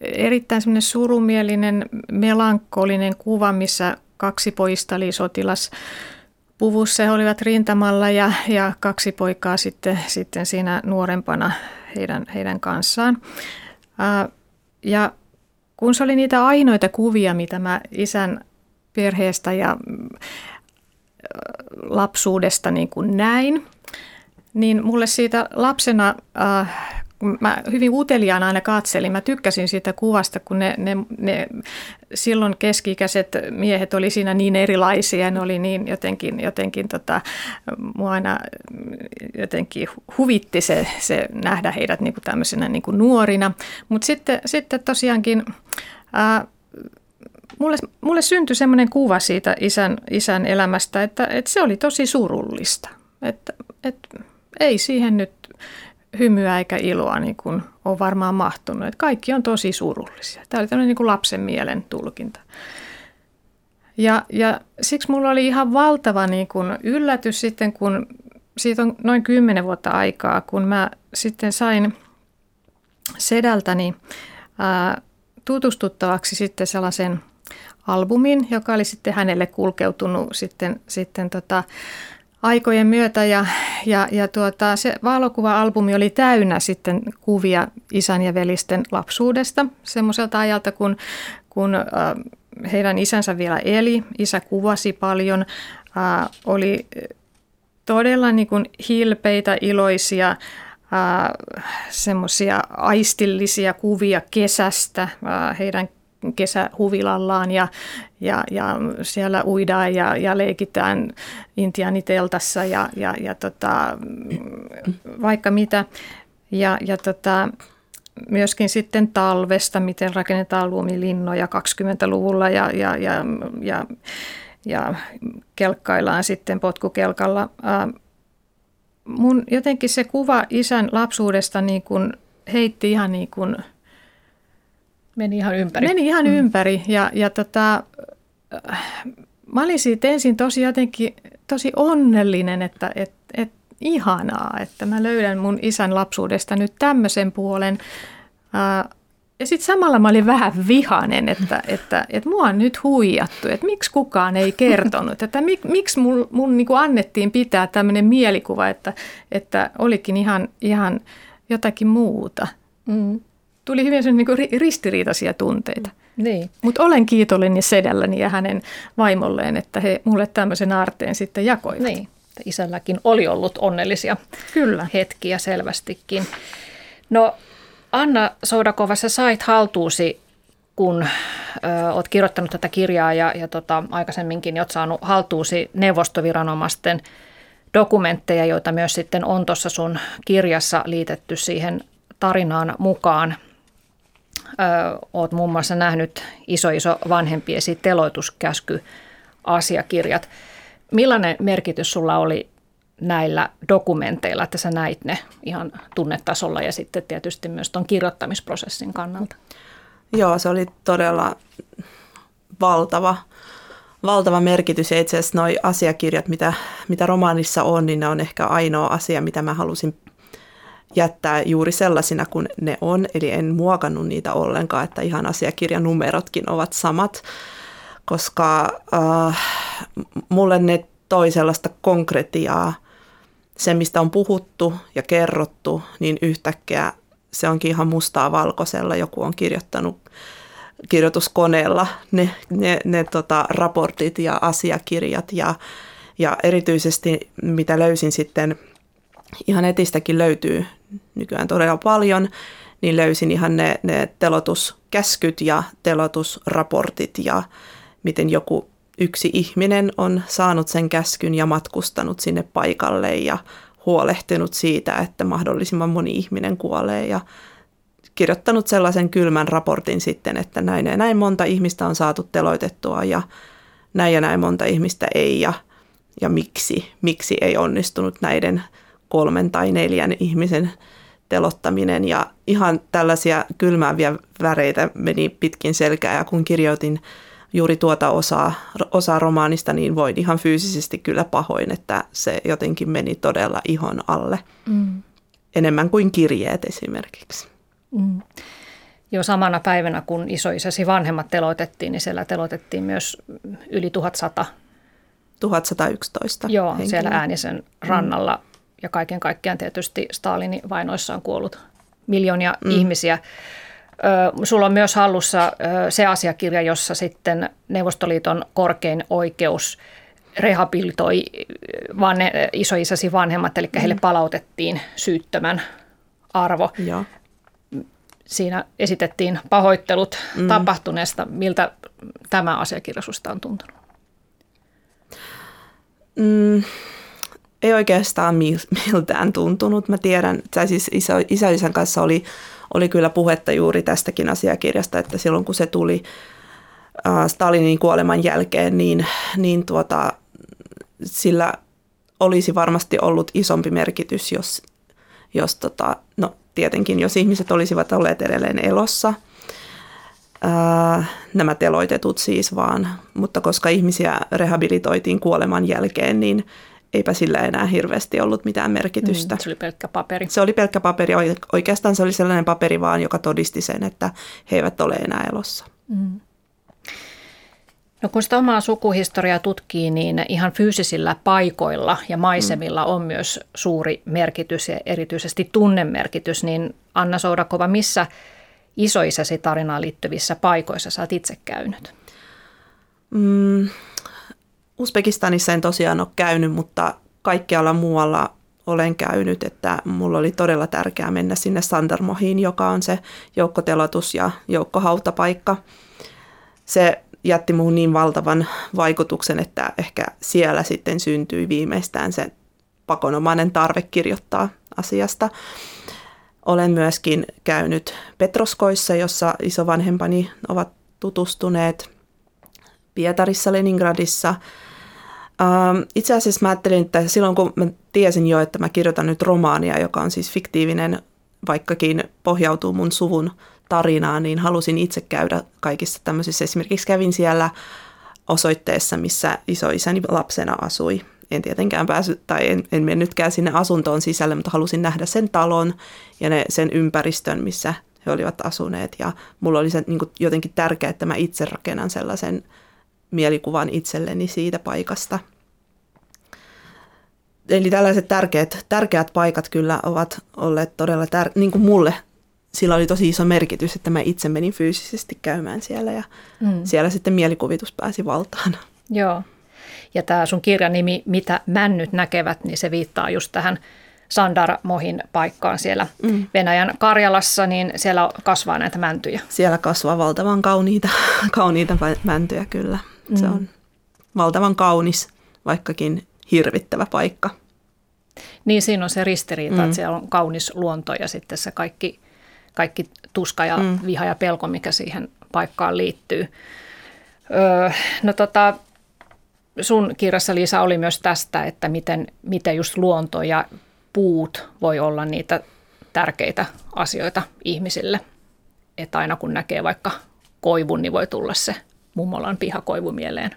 erittäin semmoinen surumielinen, melankolinen kuva, missä kaksi poista oli sotilas puvussa he olivat rintamalla ja, ja kaksi poikaa sitten, sitten siinä nuorempana heidän, heidän kanssaan. Ää, ja kun se oli niitä ainoita kuvia, mitä mä isän perheestä ja lapsuudesta niin kuin näin, niin mulle siitä lapsena äh, mä hyvin uteliaana aina katselin. Mä tykkäsin siitä kuvasta, kun ne, ne, ne silloin keski-ikäiset miehet oli siinä niin erilaisia. Ne oli niin jotenkin, jotenkin tota, mua aina jotenkin huvitti se, se nähdä heidät niin kuin tämmöisenä niin kuin nuorina. Mutta sitten, sitten tosiaankin... Ää, mulle, mulle syntyi semmoinen kuva siitä isän, isän elämästä, että, että se oli tosi surullista. Että, että ei siihen nyt hymyä eikä iloa niin kuin on varmaan mahtunut. Että kaikki on tosi surullisia. Tämä oli tämmöinen niin kuin lapsen mielen tulkinta. Ja, ja siksi mulla oli ihan valtava niin kuin yllätys sitten, kun siitä on noin kymmenen vuotta aikaa, kun mä sitten sain sedältäni ää, tutustuttavaksi sitten sellaisen albumin, joka oli sitten hänelle kulkeutunut sitten, sitten tota, aikojen myötä ja, ja, ja tuota, se valokuva-albumi oli täynnä sitten kuvia isän ja velisten lapsuudesta semmoiselta ajalta, kun, kun äh, heidän isänsä vielä eli, isä kuvasi paljon, äh, oli todella niin kuin hilpeitä, iloisia, äh, semmoisia aistillisia kuvia kesästä, heidän kesähuvilallaan ja, ja, ja siellä uidaan ja, ja leikitään intiaaniteltassa ja, ja, ja tota, vaikka mitä. Ja, ja tota, myöskin sitten talvesta, miten rakennetaan luomilinnoja 20-luvulla ja, ja, ja, ja, ja kelkkaillaan sitten potkukelkalla. Mun jotenkin se kuva isän lapsuudesta niin kuin heitti ihan niin kuin – Meni ihan ympäri. Meni ihan mm. ympäri ja, ja tota, mä olin siitä ensin tosi jotenkin tosi onnellinen, että et, et, ihanaa, että mä löydän mun isän lapsuudesta nyt tämmöisen puolen. Ja sitten samalla mä olin vähän vihanen, että, että, että mua on nyt huijattu, että miksi kukaan ei kertonut, että mik, miksi mun, mun niin annettiin pitää tämmöinen mielikuva, että, että olikin ihan, ihan jotakin muuta. Mm tuli hyvin niin kuin ristiriitaisia tunteita. Niin. Mutta olen kiitollinen sedälläni ja hänen vaimolleen, että he mulle tämmöisen aarteen sitten jakoivat. Niin. Isälläkin oli ollut onnellisia Kyllä. hetkiä selvästikin. No Anna Soudakova, sä sait haltuusi, kun ö, oot kirjoittanut tätä kirjaa ja, ja tota, aikaisemminkin oot saanut haltuusi neuvostoviranomaisten dokumentteja, joita myös sitten on tuossa sun kirjassa liitetty siihen tarinaan mukaan – oot muun muassa nähnyt iso iso vanhempiesi teloituskäsky asiakirjat. Millainen merkitys sulla oli näillä dokumenteilla, että sä näit ne ihan tunnetasolla ja sitten tietysti myös tuon kirjoittamisprosessin kannalta? Joo, se oli todella valtava, valtava merkitys ja itse asiassa nuo asiakirjat, mitä, mitä romaanissa on, niin ne on ehkä ainoa asia, mitä mä halusin jättää juuri sellaisina kuin ne on, eli en muokannut niitä ollenkaan, että ihan asiakirjan numerotkin ovat samat, koska äh, mulle ne toi sellaista konkretiaa, se mistä on puhuttu ja kerrottu, niin yhtäkkiä se onkin ihan mustaa valkoisella, joku on kirjoittanut kirjoituskoneella ne, ne, ne tota, raportit ja asiakirjat. Ja, ja erityisesti mitä löysin sitten – ihan netistäkin löytyy nykyään todella paljon, niin löysin ihan ne, ne telotuskäskyt ja telotusraportit ja miten joku yksi ihminen on saanut sen käskyn ja matkustanut sinne paikalle ja huolehtinut siitä, että mahdollisimman moni ihminen kuolee ja kirjoittanut sellaisen kylmän raportin sitten, että näin ja näin monta ihmistä on saatu teloitettua ja näin ja näin monta ihmistä ei ja, ja miksi, miksi ei onnistunut näiden kolmen tai neljän ihmisen telottaminen ja ihan tällaisia kylmääviä väreitä meni pitkin selkää ja kun kirjoitin juuri tuota osaa, osaa romaanista, niin voin ihan fyysisesti kyllä pahoin, että se jotenkin meni todella ihon alle. Mm. Enemmän kuin kirjeet esimerkiksi. Mm. Jo samana päivänä, kun isoisäsi vanhemmat teloitettiin, niin siellä teloitettiin myös yli 1100 1111 Joo, henkilöä. siellä Äänisen rannalla mm. Ja kaiken kaikkiaan tietysti Stalinin vainoissa on kuollut miljoonia mm. ihmisiä. Sulla on myös hallussa se asiakirja, jossa sitten Neuvostoliiton korkein oikeus rehabilitoi vanhe, isoisäsi vanhemmat, eli mm. heille palautettiin syyttömän arvo. Joo. Siinä esitettiin pahoittelut mm. tapahtuneesta. Miltä tämä asiakirja susta on tuntunut? Mm, ei oikeastaan miltään tuntunut. Mä tiedän, tai siis isä, isäisän kanssa oli, oli kyllä puhetta juuri tästäkin asiakirjasta, että silloin kun se tuli äh, Stalinin kuoleman jälkeen, niin, niin tuota, sillä olisi varmasti ollut isompi merkitys, jos, jos tota, no tietenkin, jos ihmiset olisivat olleet edelleen elossa, ää, nämä teloitetut siis vaan, mutta koska ihmisiä rehabilitoitiin kuoleman jälkeen, niin eipä sillä enää hirveästi ollut mitään merkitystä. Mm, se oli pelkkä paperi. Se oli pelkkä paperi. Oikeastaan se oli sellainen paperi vaan, joka todisti sen, että he eivät ole enää elossa. Mm. No kun sitä omaa sukuhistoriaa tutkii, niin ihan fyysisillä paikoilla ja maisemilla mm. on myös suuri merkitys ja erityisesti tunnemerkitys. Niin Anna Soudakova, missä isoisäsi tarinaan liittyvissä paikoissa sä oot itse käynyt? Mm, Uzbekistanissa en tosiaan ole käynyt, mutta kaikkialla muualla olen käynyt, että mulla oli todella tärkeää mennä sinne Sandarmohiin, joka on se joukkotelotus- ja joukkohautapaikka. Se jätti muuhun niin valtavan vaikutuksen, että ehkä siellä sitten syntyi viimeistään se pakonomainen tarve kirjoittaa asiasta. Olen myöskin käynyt Petroskoissa, jossa isovanhempani ovat tutustuneet Pietarissa, Leningradissa. Ähm, itse asiassa mä ajattelin, että silloin kun mä tiesin jo, että mä kirjoitan nyt romaania, joka on siis fiktiivinen, vaikkakin pohjautuu mun suvun tarinaa, niin halusin itse käydä kaikissa tämmöisissä. Esimerkiksi kävin siellä osoitteessa, missä isoisäni lapsena asui. En tietenkään päässyt tai en, en mennytkään sinne asuntoon sisälle, mutta halusin nähdä sen talon ja ne, sen ympäristön, missä he olivat asuneet. Ja mulla oli se niin kuin jotenkin tärkeää, että mä itse rakennan sellaisen mielikuvan itselleni siitä paikasta. Eli tällaiset tärkeät, tärkeät paikat kyllä ovat olleet todella tär- niin kuin mulle sillä oli tosi iso merkitys, että mä itse menin fyysisesti käymään siellä ja mm. siellä sitten mielikuvitus pääsi valtaan. Joo. Ja tämä sun kirjan nimi, Mitä männyt näkevät, niin se viittaa just tähän Sandar Mohin paikkaan siellä mm. Venäjän Karjalassa, niin siellä kasvaa näitä mäntyjä. Siellä kasvaa valtavan kauniita, kauniita mäntyjä kyllä. Mm. Se on valtavan kaunis, vaikkakin hirvittävä paikka. Niin siinä on se ristiriita, mm. että siellä on kaunis luonto ja sitten se kaikki – kaikki tuska ja mm. viha ja pelko, mikä siihen paikkaan liittyy. Öö, no tota, sun kirjassa Liisa oli myös tästä, että miten, miten just luonto ja puut voi olla niitä tärkeitä asioita ihmisille. Että aina kun näkee vaikka koivun, niin voi tulla se mummolan pihakoivu mieleen.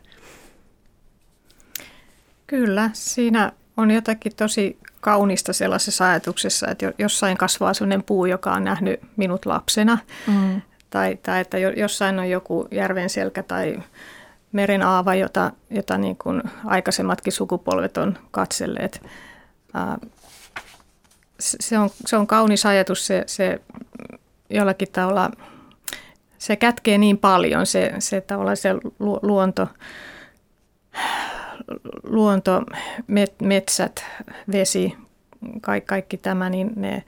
Kyllä, siinä on jotakin tosi kaunista sellaisessa ajatuksessa, että jossain kasvaa sellainen puu, joka on nähnyt minut lapsena. Mm. Tai, tai että jossain on joku järven selkä tai meren aava, jota, jota niin kuin aikaisemmatkin sukupolvet on katselleet. Se on, se on kaunis ajatus, se, se jollakin tavalla, se kätkee niin paljon, se, se tavallaan se luonto, luonto, met, metsät, vesi, kaikki, kaikki tämä, niin ne,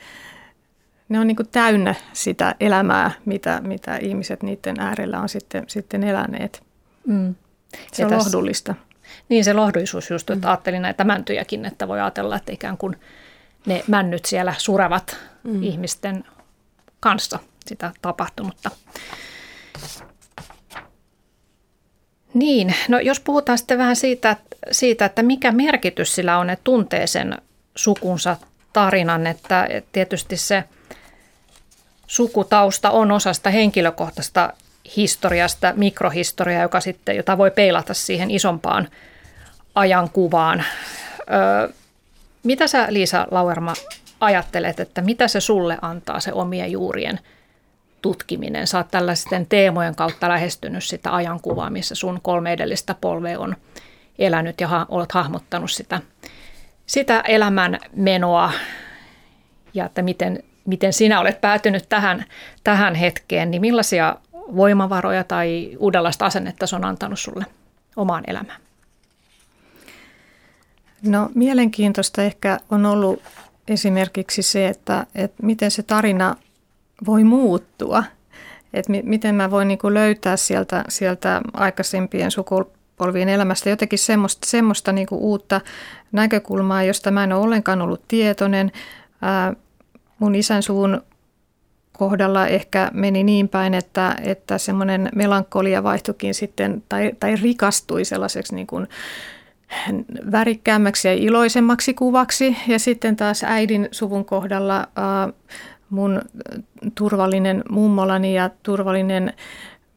ne on niin kuin täynnä sitä elämää, mitä, mitä ihmiset niiden äärellä on sitten, sitten eläneet. Mm. Se ja on tässä, lohdullista. Niin se lohduisuus just, että mm. ajattelin näitä mäntyjäkin, että voi ajatella, että ikään kuin ne männyt siellä surevat mm. ihmisten kanssa sitä tapahtunutta. Niin, no jos puhutaan sitten vähän siitä, siitä, että mikä merkitys sillä on, että tuntee sen sukunsa tarinan, että tietysti se sukutausta on osa sitä henkilökohtaista historiasta, mikrohistoriaa, joka sitten, jota voi peilata siihen isompaan ajankuvaan. Öö, mitä sä Liisa Lauerma ajattelet, että mitä se sulle antaa se omien juurien – tutkiminen. Sä oot tällaisten teemojen kautta lähestynyt sitä ajankuvaa, missä sun kolme edellistä polvea on elänyt ja ha- olet hahmottanut sitä, sitä elämän menoa ja että miten, miten sinä olet päätynyt tähän, tähän hetkeen, niin millaisia voimavaroja tai uudenlaista asennetta se on antanut sulle omaan elämään? No mielenkiintoista ehkä on ollut esimerkiksi se, että, että miten se tarina voi muuttua. Että mi, miten mä voin niin kuin löytää sieltä, sieltä aikaisempien sukupolvien elämästä jotenkin semmoista, semmoista niin kuin uutta näkökulmaa, josta mä en ole ollenkaan ollut tietoinen. Ää, mun isän suvun kohdalla ehkä meni niin päin, että, että semmoinen melankolia vaihtuikin sitten tai, tai rikastui sellaiseksi niin kuin värikkäämmäksi ja iloisemmaksi kuvaksi. Ja sitten taas äidin suvun kohdalla äh, mun turvallinen mummolani ja turvallinen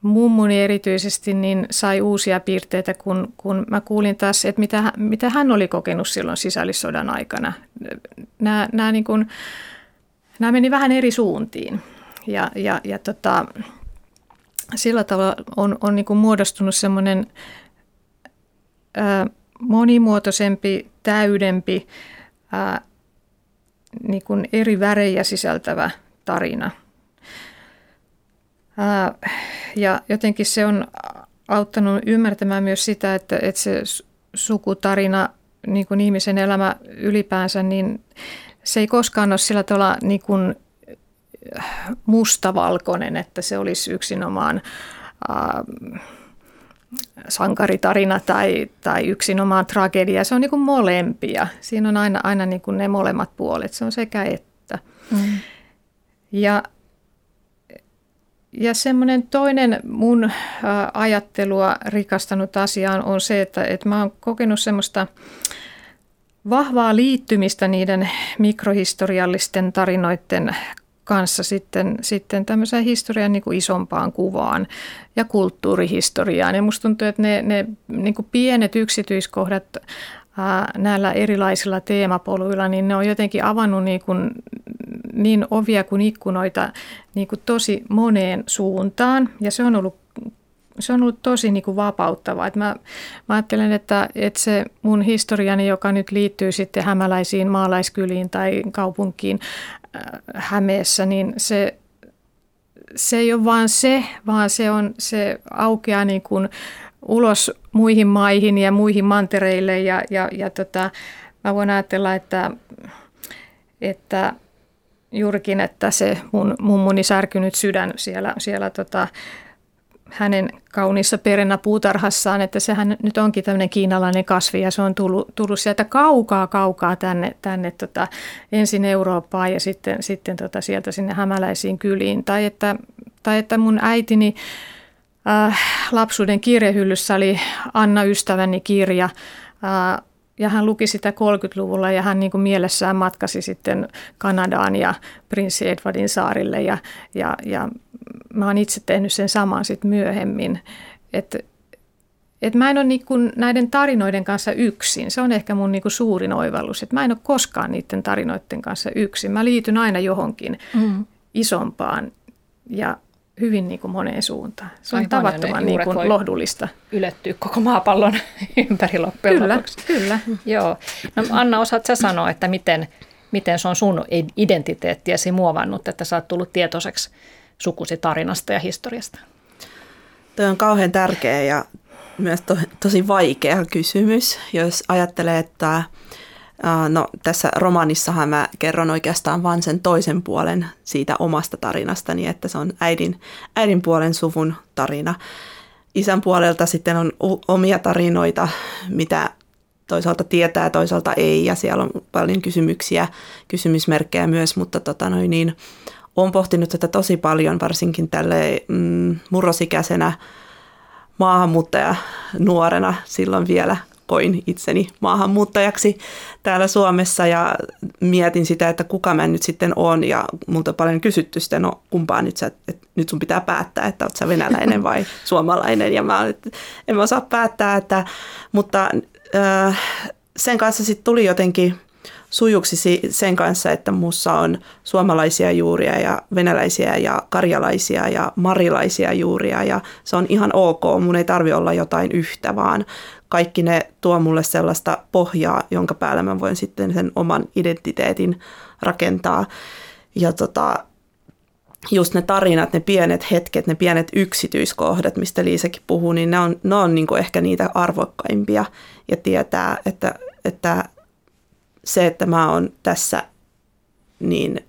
mummuni erityisesti niin sai uusia piirteitä, kun, kun mä kuulin taas, että mitä, mitä hän oli kokenut silloin sisällissodan aikana. Nämä, nämä, niin kuin, nämä meni vähän eri suuntiin ja, ja, ja tota, sillä tavalla on, on niin kuin muodostunut semmoinen monimuotoisempi, täydempi, ää, niin kuin eri värejä sisältävä tarina. Ää, ja jotenkin se on auttanut ymmärtämään myös sitä, että, että se sukutarina, niin kuin ihmisen elämä ylipäänsä, niin se ei koskaan ole sillä tavalla niin kuin mustavalkoinen, että se olisi yksinomaan äh, sankaritarina tai, tai yksinomaan tragedia. Se on niin kuin molempia. Siinä on aina, aina niin kuin ne molemmat puolet. Se on sekä että. Mm. Ja, ja semmoinen toinen mun ajattelua rikastanut asia on se, että, että mä oon kokenut semmoista vahvaa liittymistä niiden mikrohistoriallisten tarinoiden kanssa sitten, sitten tämmöiseen historian niin kuin isompaan kuvaan ja kulttuurihistoriaan. Ja musta tuntuu, että ne, ne niin kuin pienet yksityiskohdat ää, näillä erilaisilla teemapoluilla, niin ne on jotenkin avannut niin, kuin, niin ovia kuin ikkunoita niin kuin tosi moneen suuntaan. Ja se on ollut se on ollut tosi niin kuin vapauttavaa. Et mä, mä ajattelen, että, että se mun historiani, joka nyt liittyy sitten hämäläisiin maalaiskyliin tai kaupunkiin Hämeessä, niin se, se ei ole vaan se, vaan se, on, se aukeaa niin kuin ulos muihin maihin ja muihin mantereille. Ja, ja, ja tota, mä voin ajatella, että, että juurikin, että se mun mummuni särkynyt sydän siellä, siellä tota, hänen kauniissa perennä puutarhassaan, että sehän nyt onkin tämmöinen kiinalainen kasvi ja se on tullut, tullut sieltä kaukaa kaukaa tänne, tänne tota, ensin Eurooppaan ja sitten, sitten tota, sieltä sinne hämäläisiin kyliin. Tai että, tai että mun äitini äh, lapsuuden kirjehyllyssä oli Anna ystäväni kirja, äh, ja hän luki sitä 30-luvulla ja hän niin kuin mielessään matkasi sitten Kanadaan ja Prinssi Edwardin saarille ja, ja, ja mä oon itse tehnyt sen saman sitten myöhemmin. Että et mä en ole niinku näiden tarinoiden kanssa yksin. Se on ehkä mun niinku suurin oivallus, että mä en ole koskaan niiden tarinoiden kanssa yksin. Mä liityn aina johonkin mm. isompaan ja hyvin niin kuin moneen suuntaan. Se on Aivan, tavattoman niin kuin lohdullista. Ylettyä koko maapallon ympäri loppujen Kyllä, lopuksi. kyllä. Joo. No Anna, osaat sä sanoa, että miten, miten se on sun identiteettiäsi muovannut, että sä oot tullut tietoiseksi sukusi tarinasta ja historiasta? Tuo on kauhean tärkeä ja myös to, tosi vaikea kysymys, jos ajattelee, että no, tässä romaanissahan mä kerron oikeastaan vain sen toisen puolen siitä omasta tarinastani, että se on äidin, äidin puolen suvun tarina. Isän puolelta sitten on omia tarinoita, mitä toisaalta tietää, toisaalta ei, ja siellä on paljon kysymyksiä, kysymysmerkkejä myös, mutta tota noin niin, olen pohtinut tätä tosi paljon, varsinkin tälle mm, murrosikäisenä maahanmuuttaja nuorena silloin vielä koin itseni maahanmuuttajaksi täällä Suomessa ja mietin sitä, että kuka mä nyt sitten on ja multa on paljon kysytty sitten, no kumpaa nyt sä, että nyt sun pitää päättää, että oot sä venäläinen vai suomalainen ja mä että en mä osaa päättää, että, mutta äh, sen kanssa sitten tuli jotenkin sujuksi sen kanssa, että mussa on suomalaisia juuria ja venäläisiä ja karjalaisia ja marilaisia juuria ja se on ihan ok. Mun ei tarvi olla jotain yhtä, vaan kaikki ne tuo mulle sellaista pohjaa, jonka päällä mä voin sitten sen oman identiteetin rakentaa. Ja tota, just ne tarinat, ne pienet hetket, ne pienet yksityiskohdat, mistä Liisakin puhuu, niin ne on, ne on niin ehkä niitä arvokkaimpia ja tietää, että, että se, että mä oon tässä, niin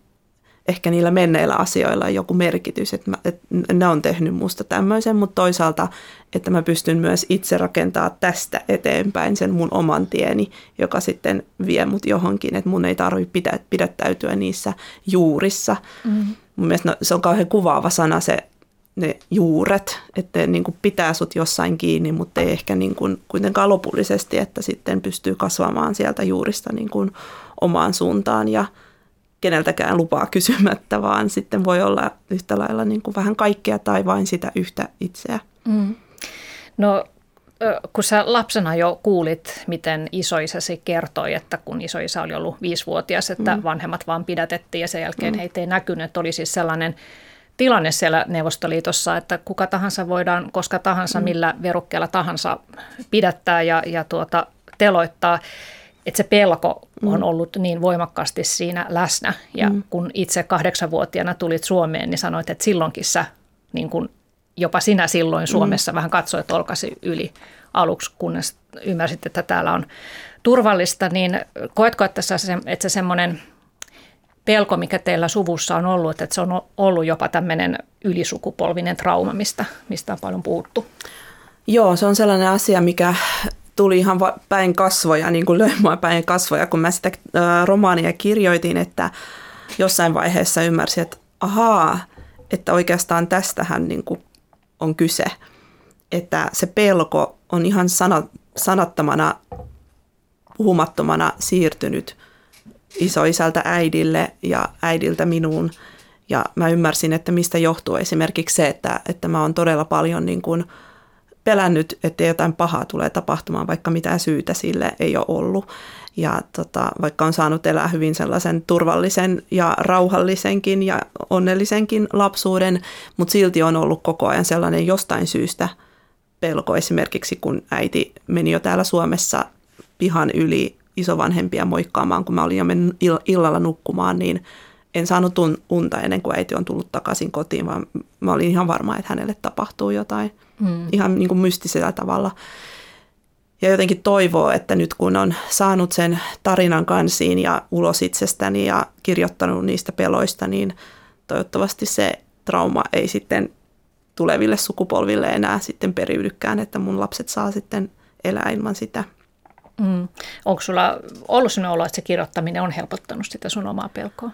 ehkä niillä menneillä asioilla on joku merkitys, että, mä, että ne on tehnyt musta tämmöisen, mutta toisaalta, että mä pystyn myös itse rakentaa tästä eteenpäin sen mun oman tieni, joka sitten vie mut johonkin, että mun ei tarvitse pidä, pidättäytyä niissä juurissa. Mm-hmm. Mun mielestä no, se on kauhean kuvaava sana se ne juuret, että niin kuin pitää sut jossain kiinni, mutta ei ehkä niin kuin kuitenkaan lopullisesti, että sitten pystyy kasvamaan sieltä juurista niin kuin omaan suuntaan ja keneltäkään lupaa kysymättä, vaan sitten voi olla yhtä lailla niin kuin vähän kaikkea tai vain sitä yhtä itseä. Mm. No kun sä lapsena jo kuulit, miten isoisäsi kertoi, että kun isoisä oli ollut viisivuotias, että mm. vanhemmat vaan pidätettiin ja sen jälkeen mm. heitä ei näkynyt, että oli siis sellainen tilanne siellä Neuvostoliitossa, että kuka tahansa voidaan koska tahansa, mm. millä verukkeella tahansa pidättää ja, ja tuota, teloittaa että se pelko on mm. ollut niin voimakkaasti siinä läsnä. Ja mm. kun itse kahdeksanvuotiaana tulit Suomeen, niin sanoit, että silloinkin sä, niin kun jopa sinä silloin mm. Suomessa mm. vähän katsoit olkasi yli aluksi, kunnes ymmärsit, että täällä on turvallista. Niin koetko, että se, että se semmoinen pelko, mikä teillä suvussa on ollut, että se on ollut jopa tämmöinen ylisukupolvinen trauma, mistä, mistä on paljon puhuttu? Joo, se on sellainen asia, mikä tuli ihan päin kasvoja, niin kuin löi mua päin kasvoja, kun mä sitä romaania kirjoitin, että jossain vaiheessa ymmärsin, että ahaa, että oikeastaan tästähän niin kuin on kyse. Että se pelko on ihan sana, sanattomana, puhumattomana siirtynyt isoisältä äidille ja äidiltä minuun. Ja mä ymmärsin, että mistä johtuu esimerkiksi se, että, että mä oon todella paljon niin kuin – pelännyt, että jotain pahaa tulee tapahtumaan, vaikka mitään syytä sille ei ole ollut. Ja tota, vaikka on saanut elää hyvin sellaisen turvallisen ja rauhallisenkin ja onnellisenkin lapsuuden, mutta silti on ollut koko ajan sellainen jostain syystä pelko. Esimerkiksi kun äiti meni jo täällä Suomessa pihan yli isovanhempia moikkaamaan, kun mä olin jo mennyt illalla nukkumaan, niin en saanut unta ennen kuin äiti on tullut takaisin kotiin, vaan mä olin ihan varma, että hänelle tapahtuu jotain mm. ihan niin kuin mystisellä tavalla. Ja jotenkin toivoo, että nyt kun on saanut sen tarinan kansiin ja ulos itsestäni ja kirjoittanut niistä peloista, niin toivottavasti se trauma ei sitten tuleville sukupolville enää sitten periydykään, että mun lapset saa sitten elää ilman sitä. Mm. Onko sulla ollut sellainen olo, että se kirjoittaminen on helpottanut sitä sun omaa pelkoa?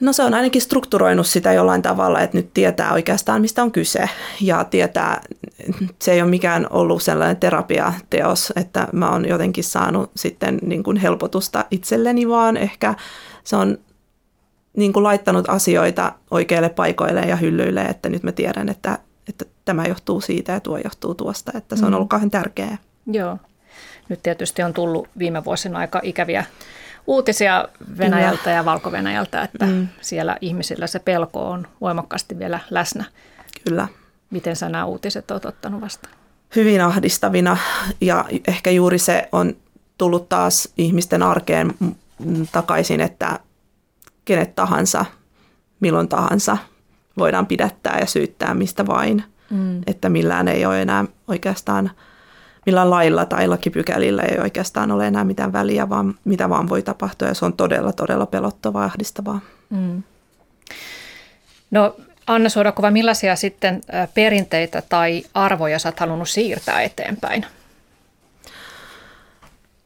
No se on ainakin strukturoinut sitä jollain tavalla, että nyt tietää oikeastaan mistä on kyse ja tietää, se ei ole mikään ollut sellainen terapiateos, että mä oon jotenkin saanut sitten niin kuin helpotusta itselleni, vaan ehkä se on niin kuin laittanut asioita oikeille paikoille ja hyllyille, että nyt mä tiedän, että, että tämä johtuu siitä ja tuo johtuu tuosta, että se on mm. ollut kauhean tärkeää. Joo. Nyt tietysti on tullut viime vuosina aika ikäviä uutisia Venäjältä ja Valko-Venäjältä, että mm. siellä ihmisillä se pelko on voimakkaasti vielä läsnä. Kyllä. Miten sä nämä uutiset olet ottanut vastaan? Hyvin ahdistavina ja ehkä juuri se on tullut taas ihmisten arkeen takaisin, että kenet tahansa, milloin tahansa voidaan pidättää ja syyttää mistä vain. Mm. Että millään ei ole enää oikeastaan – millään lailla tai lakipykälillä ei oikeastaan ole enää mitään väliä, vaan mitä vaan voi tapahtua ja se on todella, todella pelottavaa ja ahdistavaa. Mm. No Anna Sodakova, millaisia sitten perinteitä tai arvoja sä oot halunnut siirtää eteenpäin?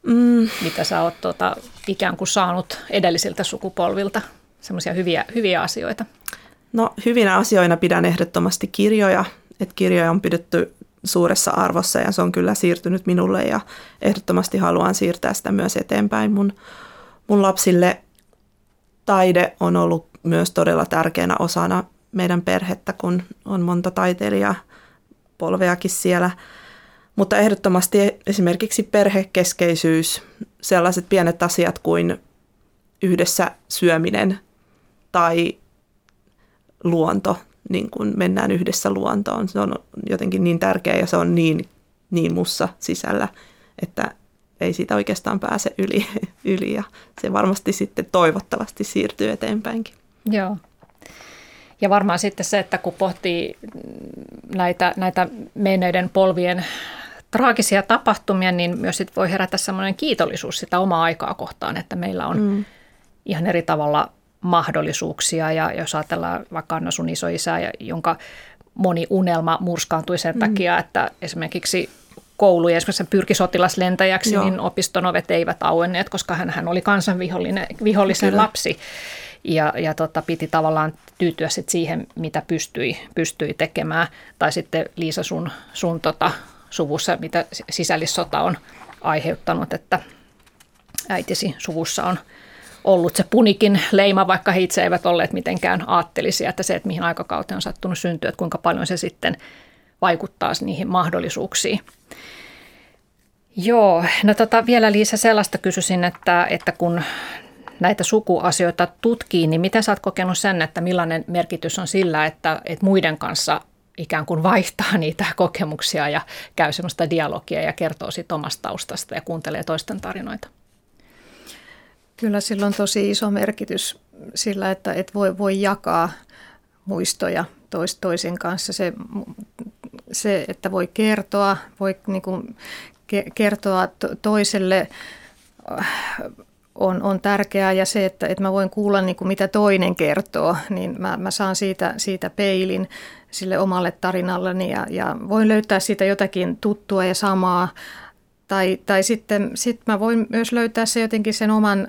Mm. Mitä sä oot tuota, ikään kuin saanut edellisiltä sukupolvilta, semmoisia hyviä, hyviä asioita? No hyvinä asioina pidän ehdottomasti kirjoja, että kirjoja on pidetty suuressa arvossa ja se on kyllä siirtynyt minulle ja ehdottomasti haluan siirtää sitä myös eteenpäin mun, mun lapsille. Taide on ollut myös todella tärkeänä osana meidän perhettä, kun on monta taiteilijaa polveakin siellä. Mutta ehdottomasti esimerkiksi perhekeskeisyys, sellaiset pienet asiat kuin yhdessä syöminen tai luonto, niin kun mennään yhdessä luontoon. Se on jotenkin niin tärkeä ja se on niin, niin mussa sisällä, että ei siitä oikeastaan pääse yli, yli ja se varmasti sitten toivottavasti siirtyy eteenpäinkin. Joo. Ja varmaan sitten se, että kun pohtii näitä, näitä menneiden polvien traagisia tapahtumia, niin myös sit voi herätä semmoinen kiitollisuus sitä omaa aikaa kohtaan, että meillä on mm. ihan eri tavalla mahdollisuuksia. Ja jos ajatellaan vaikka Anna sun isoisää, jonka moni unelma murskaantui sen mm. takia, että esimerkiksi koulu ja esimerkiksi pyrki sotilaslentäjäksi, Joo. niin opiston ovet eivät auenneet, koska hän, hän oli kansanvihollinen vihollisen Kyllä. lapsi. Ja, ja tota, piti tavallaan tyytyä sit siihen, mitä pystyi, pystyi tekemään. Tai sitten Liisa sun, sun tota, suvussa, mitä sisällissota on aiheuttanut, että äitisi suvussa on ollut se punikin leima, vaikka he itse eivät olleet mitenkään aattelisia, että se, että mihin aikakauteen on sattunut syntyä, että kuinka paljon se sitten vaikuttaa niihin mahdollisuuksiin. Joo, no tota, vielä Liisa sellaista kysyisin, että, että kun näitä sukuasioita tutkii, niin miten sä oot kokenut sen, että millainen merkitys on sillä, että, että muiden kanssa ikään kuin vaihtaa niitä kokemuksia ja käy semmoista dialogia ja kertoo siitä omasta taustasta ja kuuntelee toisten tarinoita? Kyllä sillä on tosi iso merkitys sillä, että, että voi, voi jakaa muistoja tois, toisen kanssa. Se, se, että voi kertoa, voi niin kuin kertoa toiselle on, on tärkeää ja se, että, että mä voin kuulla niin kuin mitä toinen kertoo, niin mä, mä saan siitä, siitä peilin sille omalle tarinalleni ja, ja voin löytää siitä jotakin tuttua ja samaa. Tai, tai sitten sit mä voin myös löytää se jotenkin sen oman,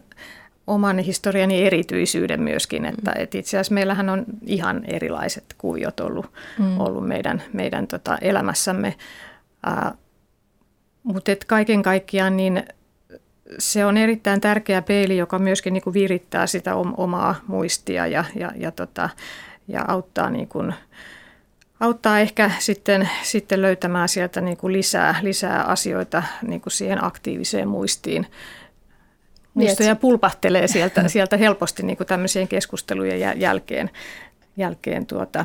oman historiani erityisyyden myöskin, että, mm. että itse asiassa meillähän on ihan erilaiset kuviot ollut, mm. ollut meidän, meidän tota elämässämme. Äh, mutta kaiken kaikkiaan niin se on erittäin tärkeä peili, joka myöskin niin kuin virittää sitä omaa muistia ja, ja, ja, tota, ja auttaa, niin kuin, auttaa ehkä sitten, sitten löytämään sieltä niin kuin lisää, lisää asioita niin kuin siihen aktiiviseen muistiin. Muistoja pulpahtelee sieltä, sieltä helposti niin kuin tämmöisien keskustelujen jälkeen, jälkeen tuota,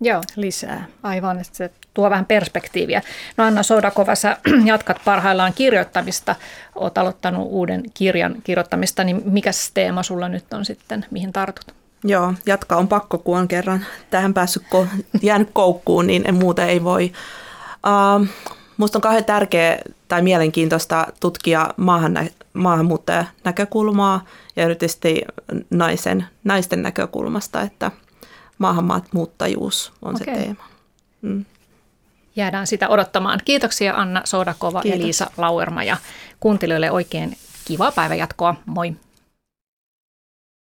Joo. lisää. Aivan, että se tuo vähän perspektiiviä. No Anna Sodakova, sä jatkat parhaillaan kirjoittamista, oot aloittanut uuden kirjan kirjoittamista, niin mikä teema sulla nyt on sitten, mihin tartut? Joo, jatka on pakko, kun on kerran tähän päässyt ko- jäänyt koukkuun, niin en muuta ei voi. Uh, musta on kauhean tärkeä tai mielenkiintoista tutkia maahan, maahanmuuttajan näkökulmaa ja erityisesti naisen, naisten näkökulmasta, että maahanmuuttajuus on okay. se teema. Mm jäädään sitä odottamaan. Kiitoksia Anna Soudakova Kiitos. ja Liisa Lauerma ja kuuntelijoille oikein kivaa päivänjatkoa. Moi!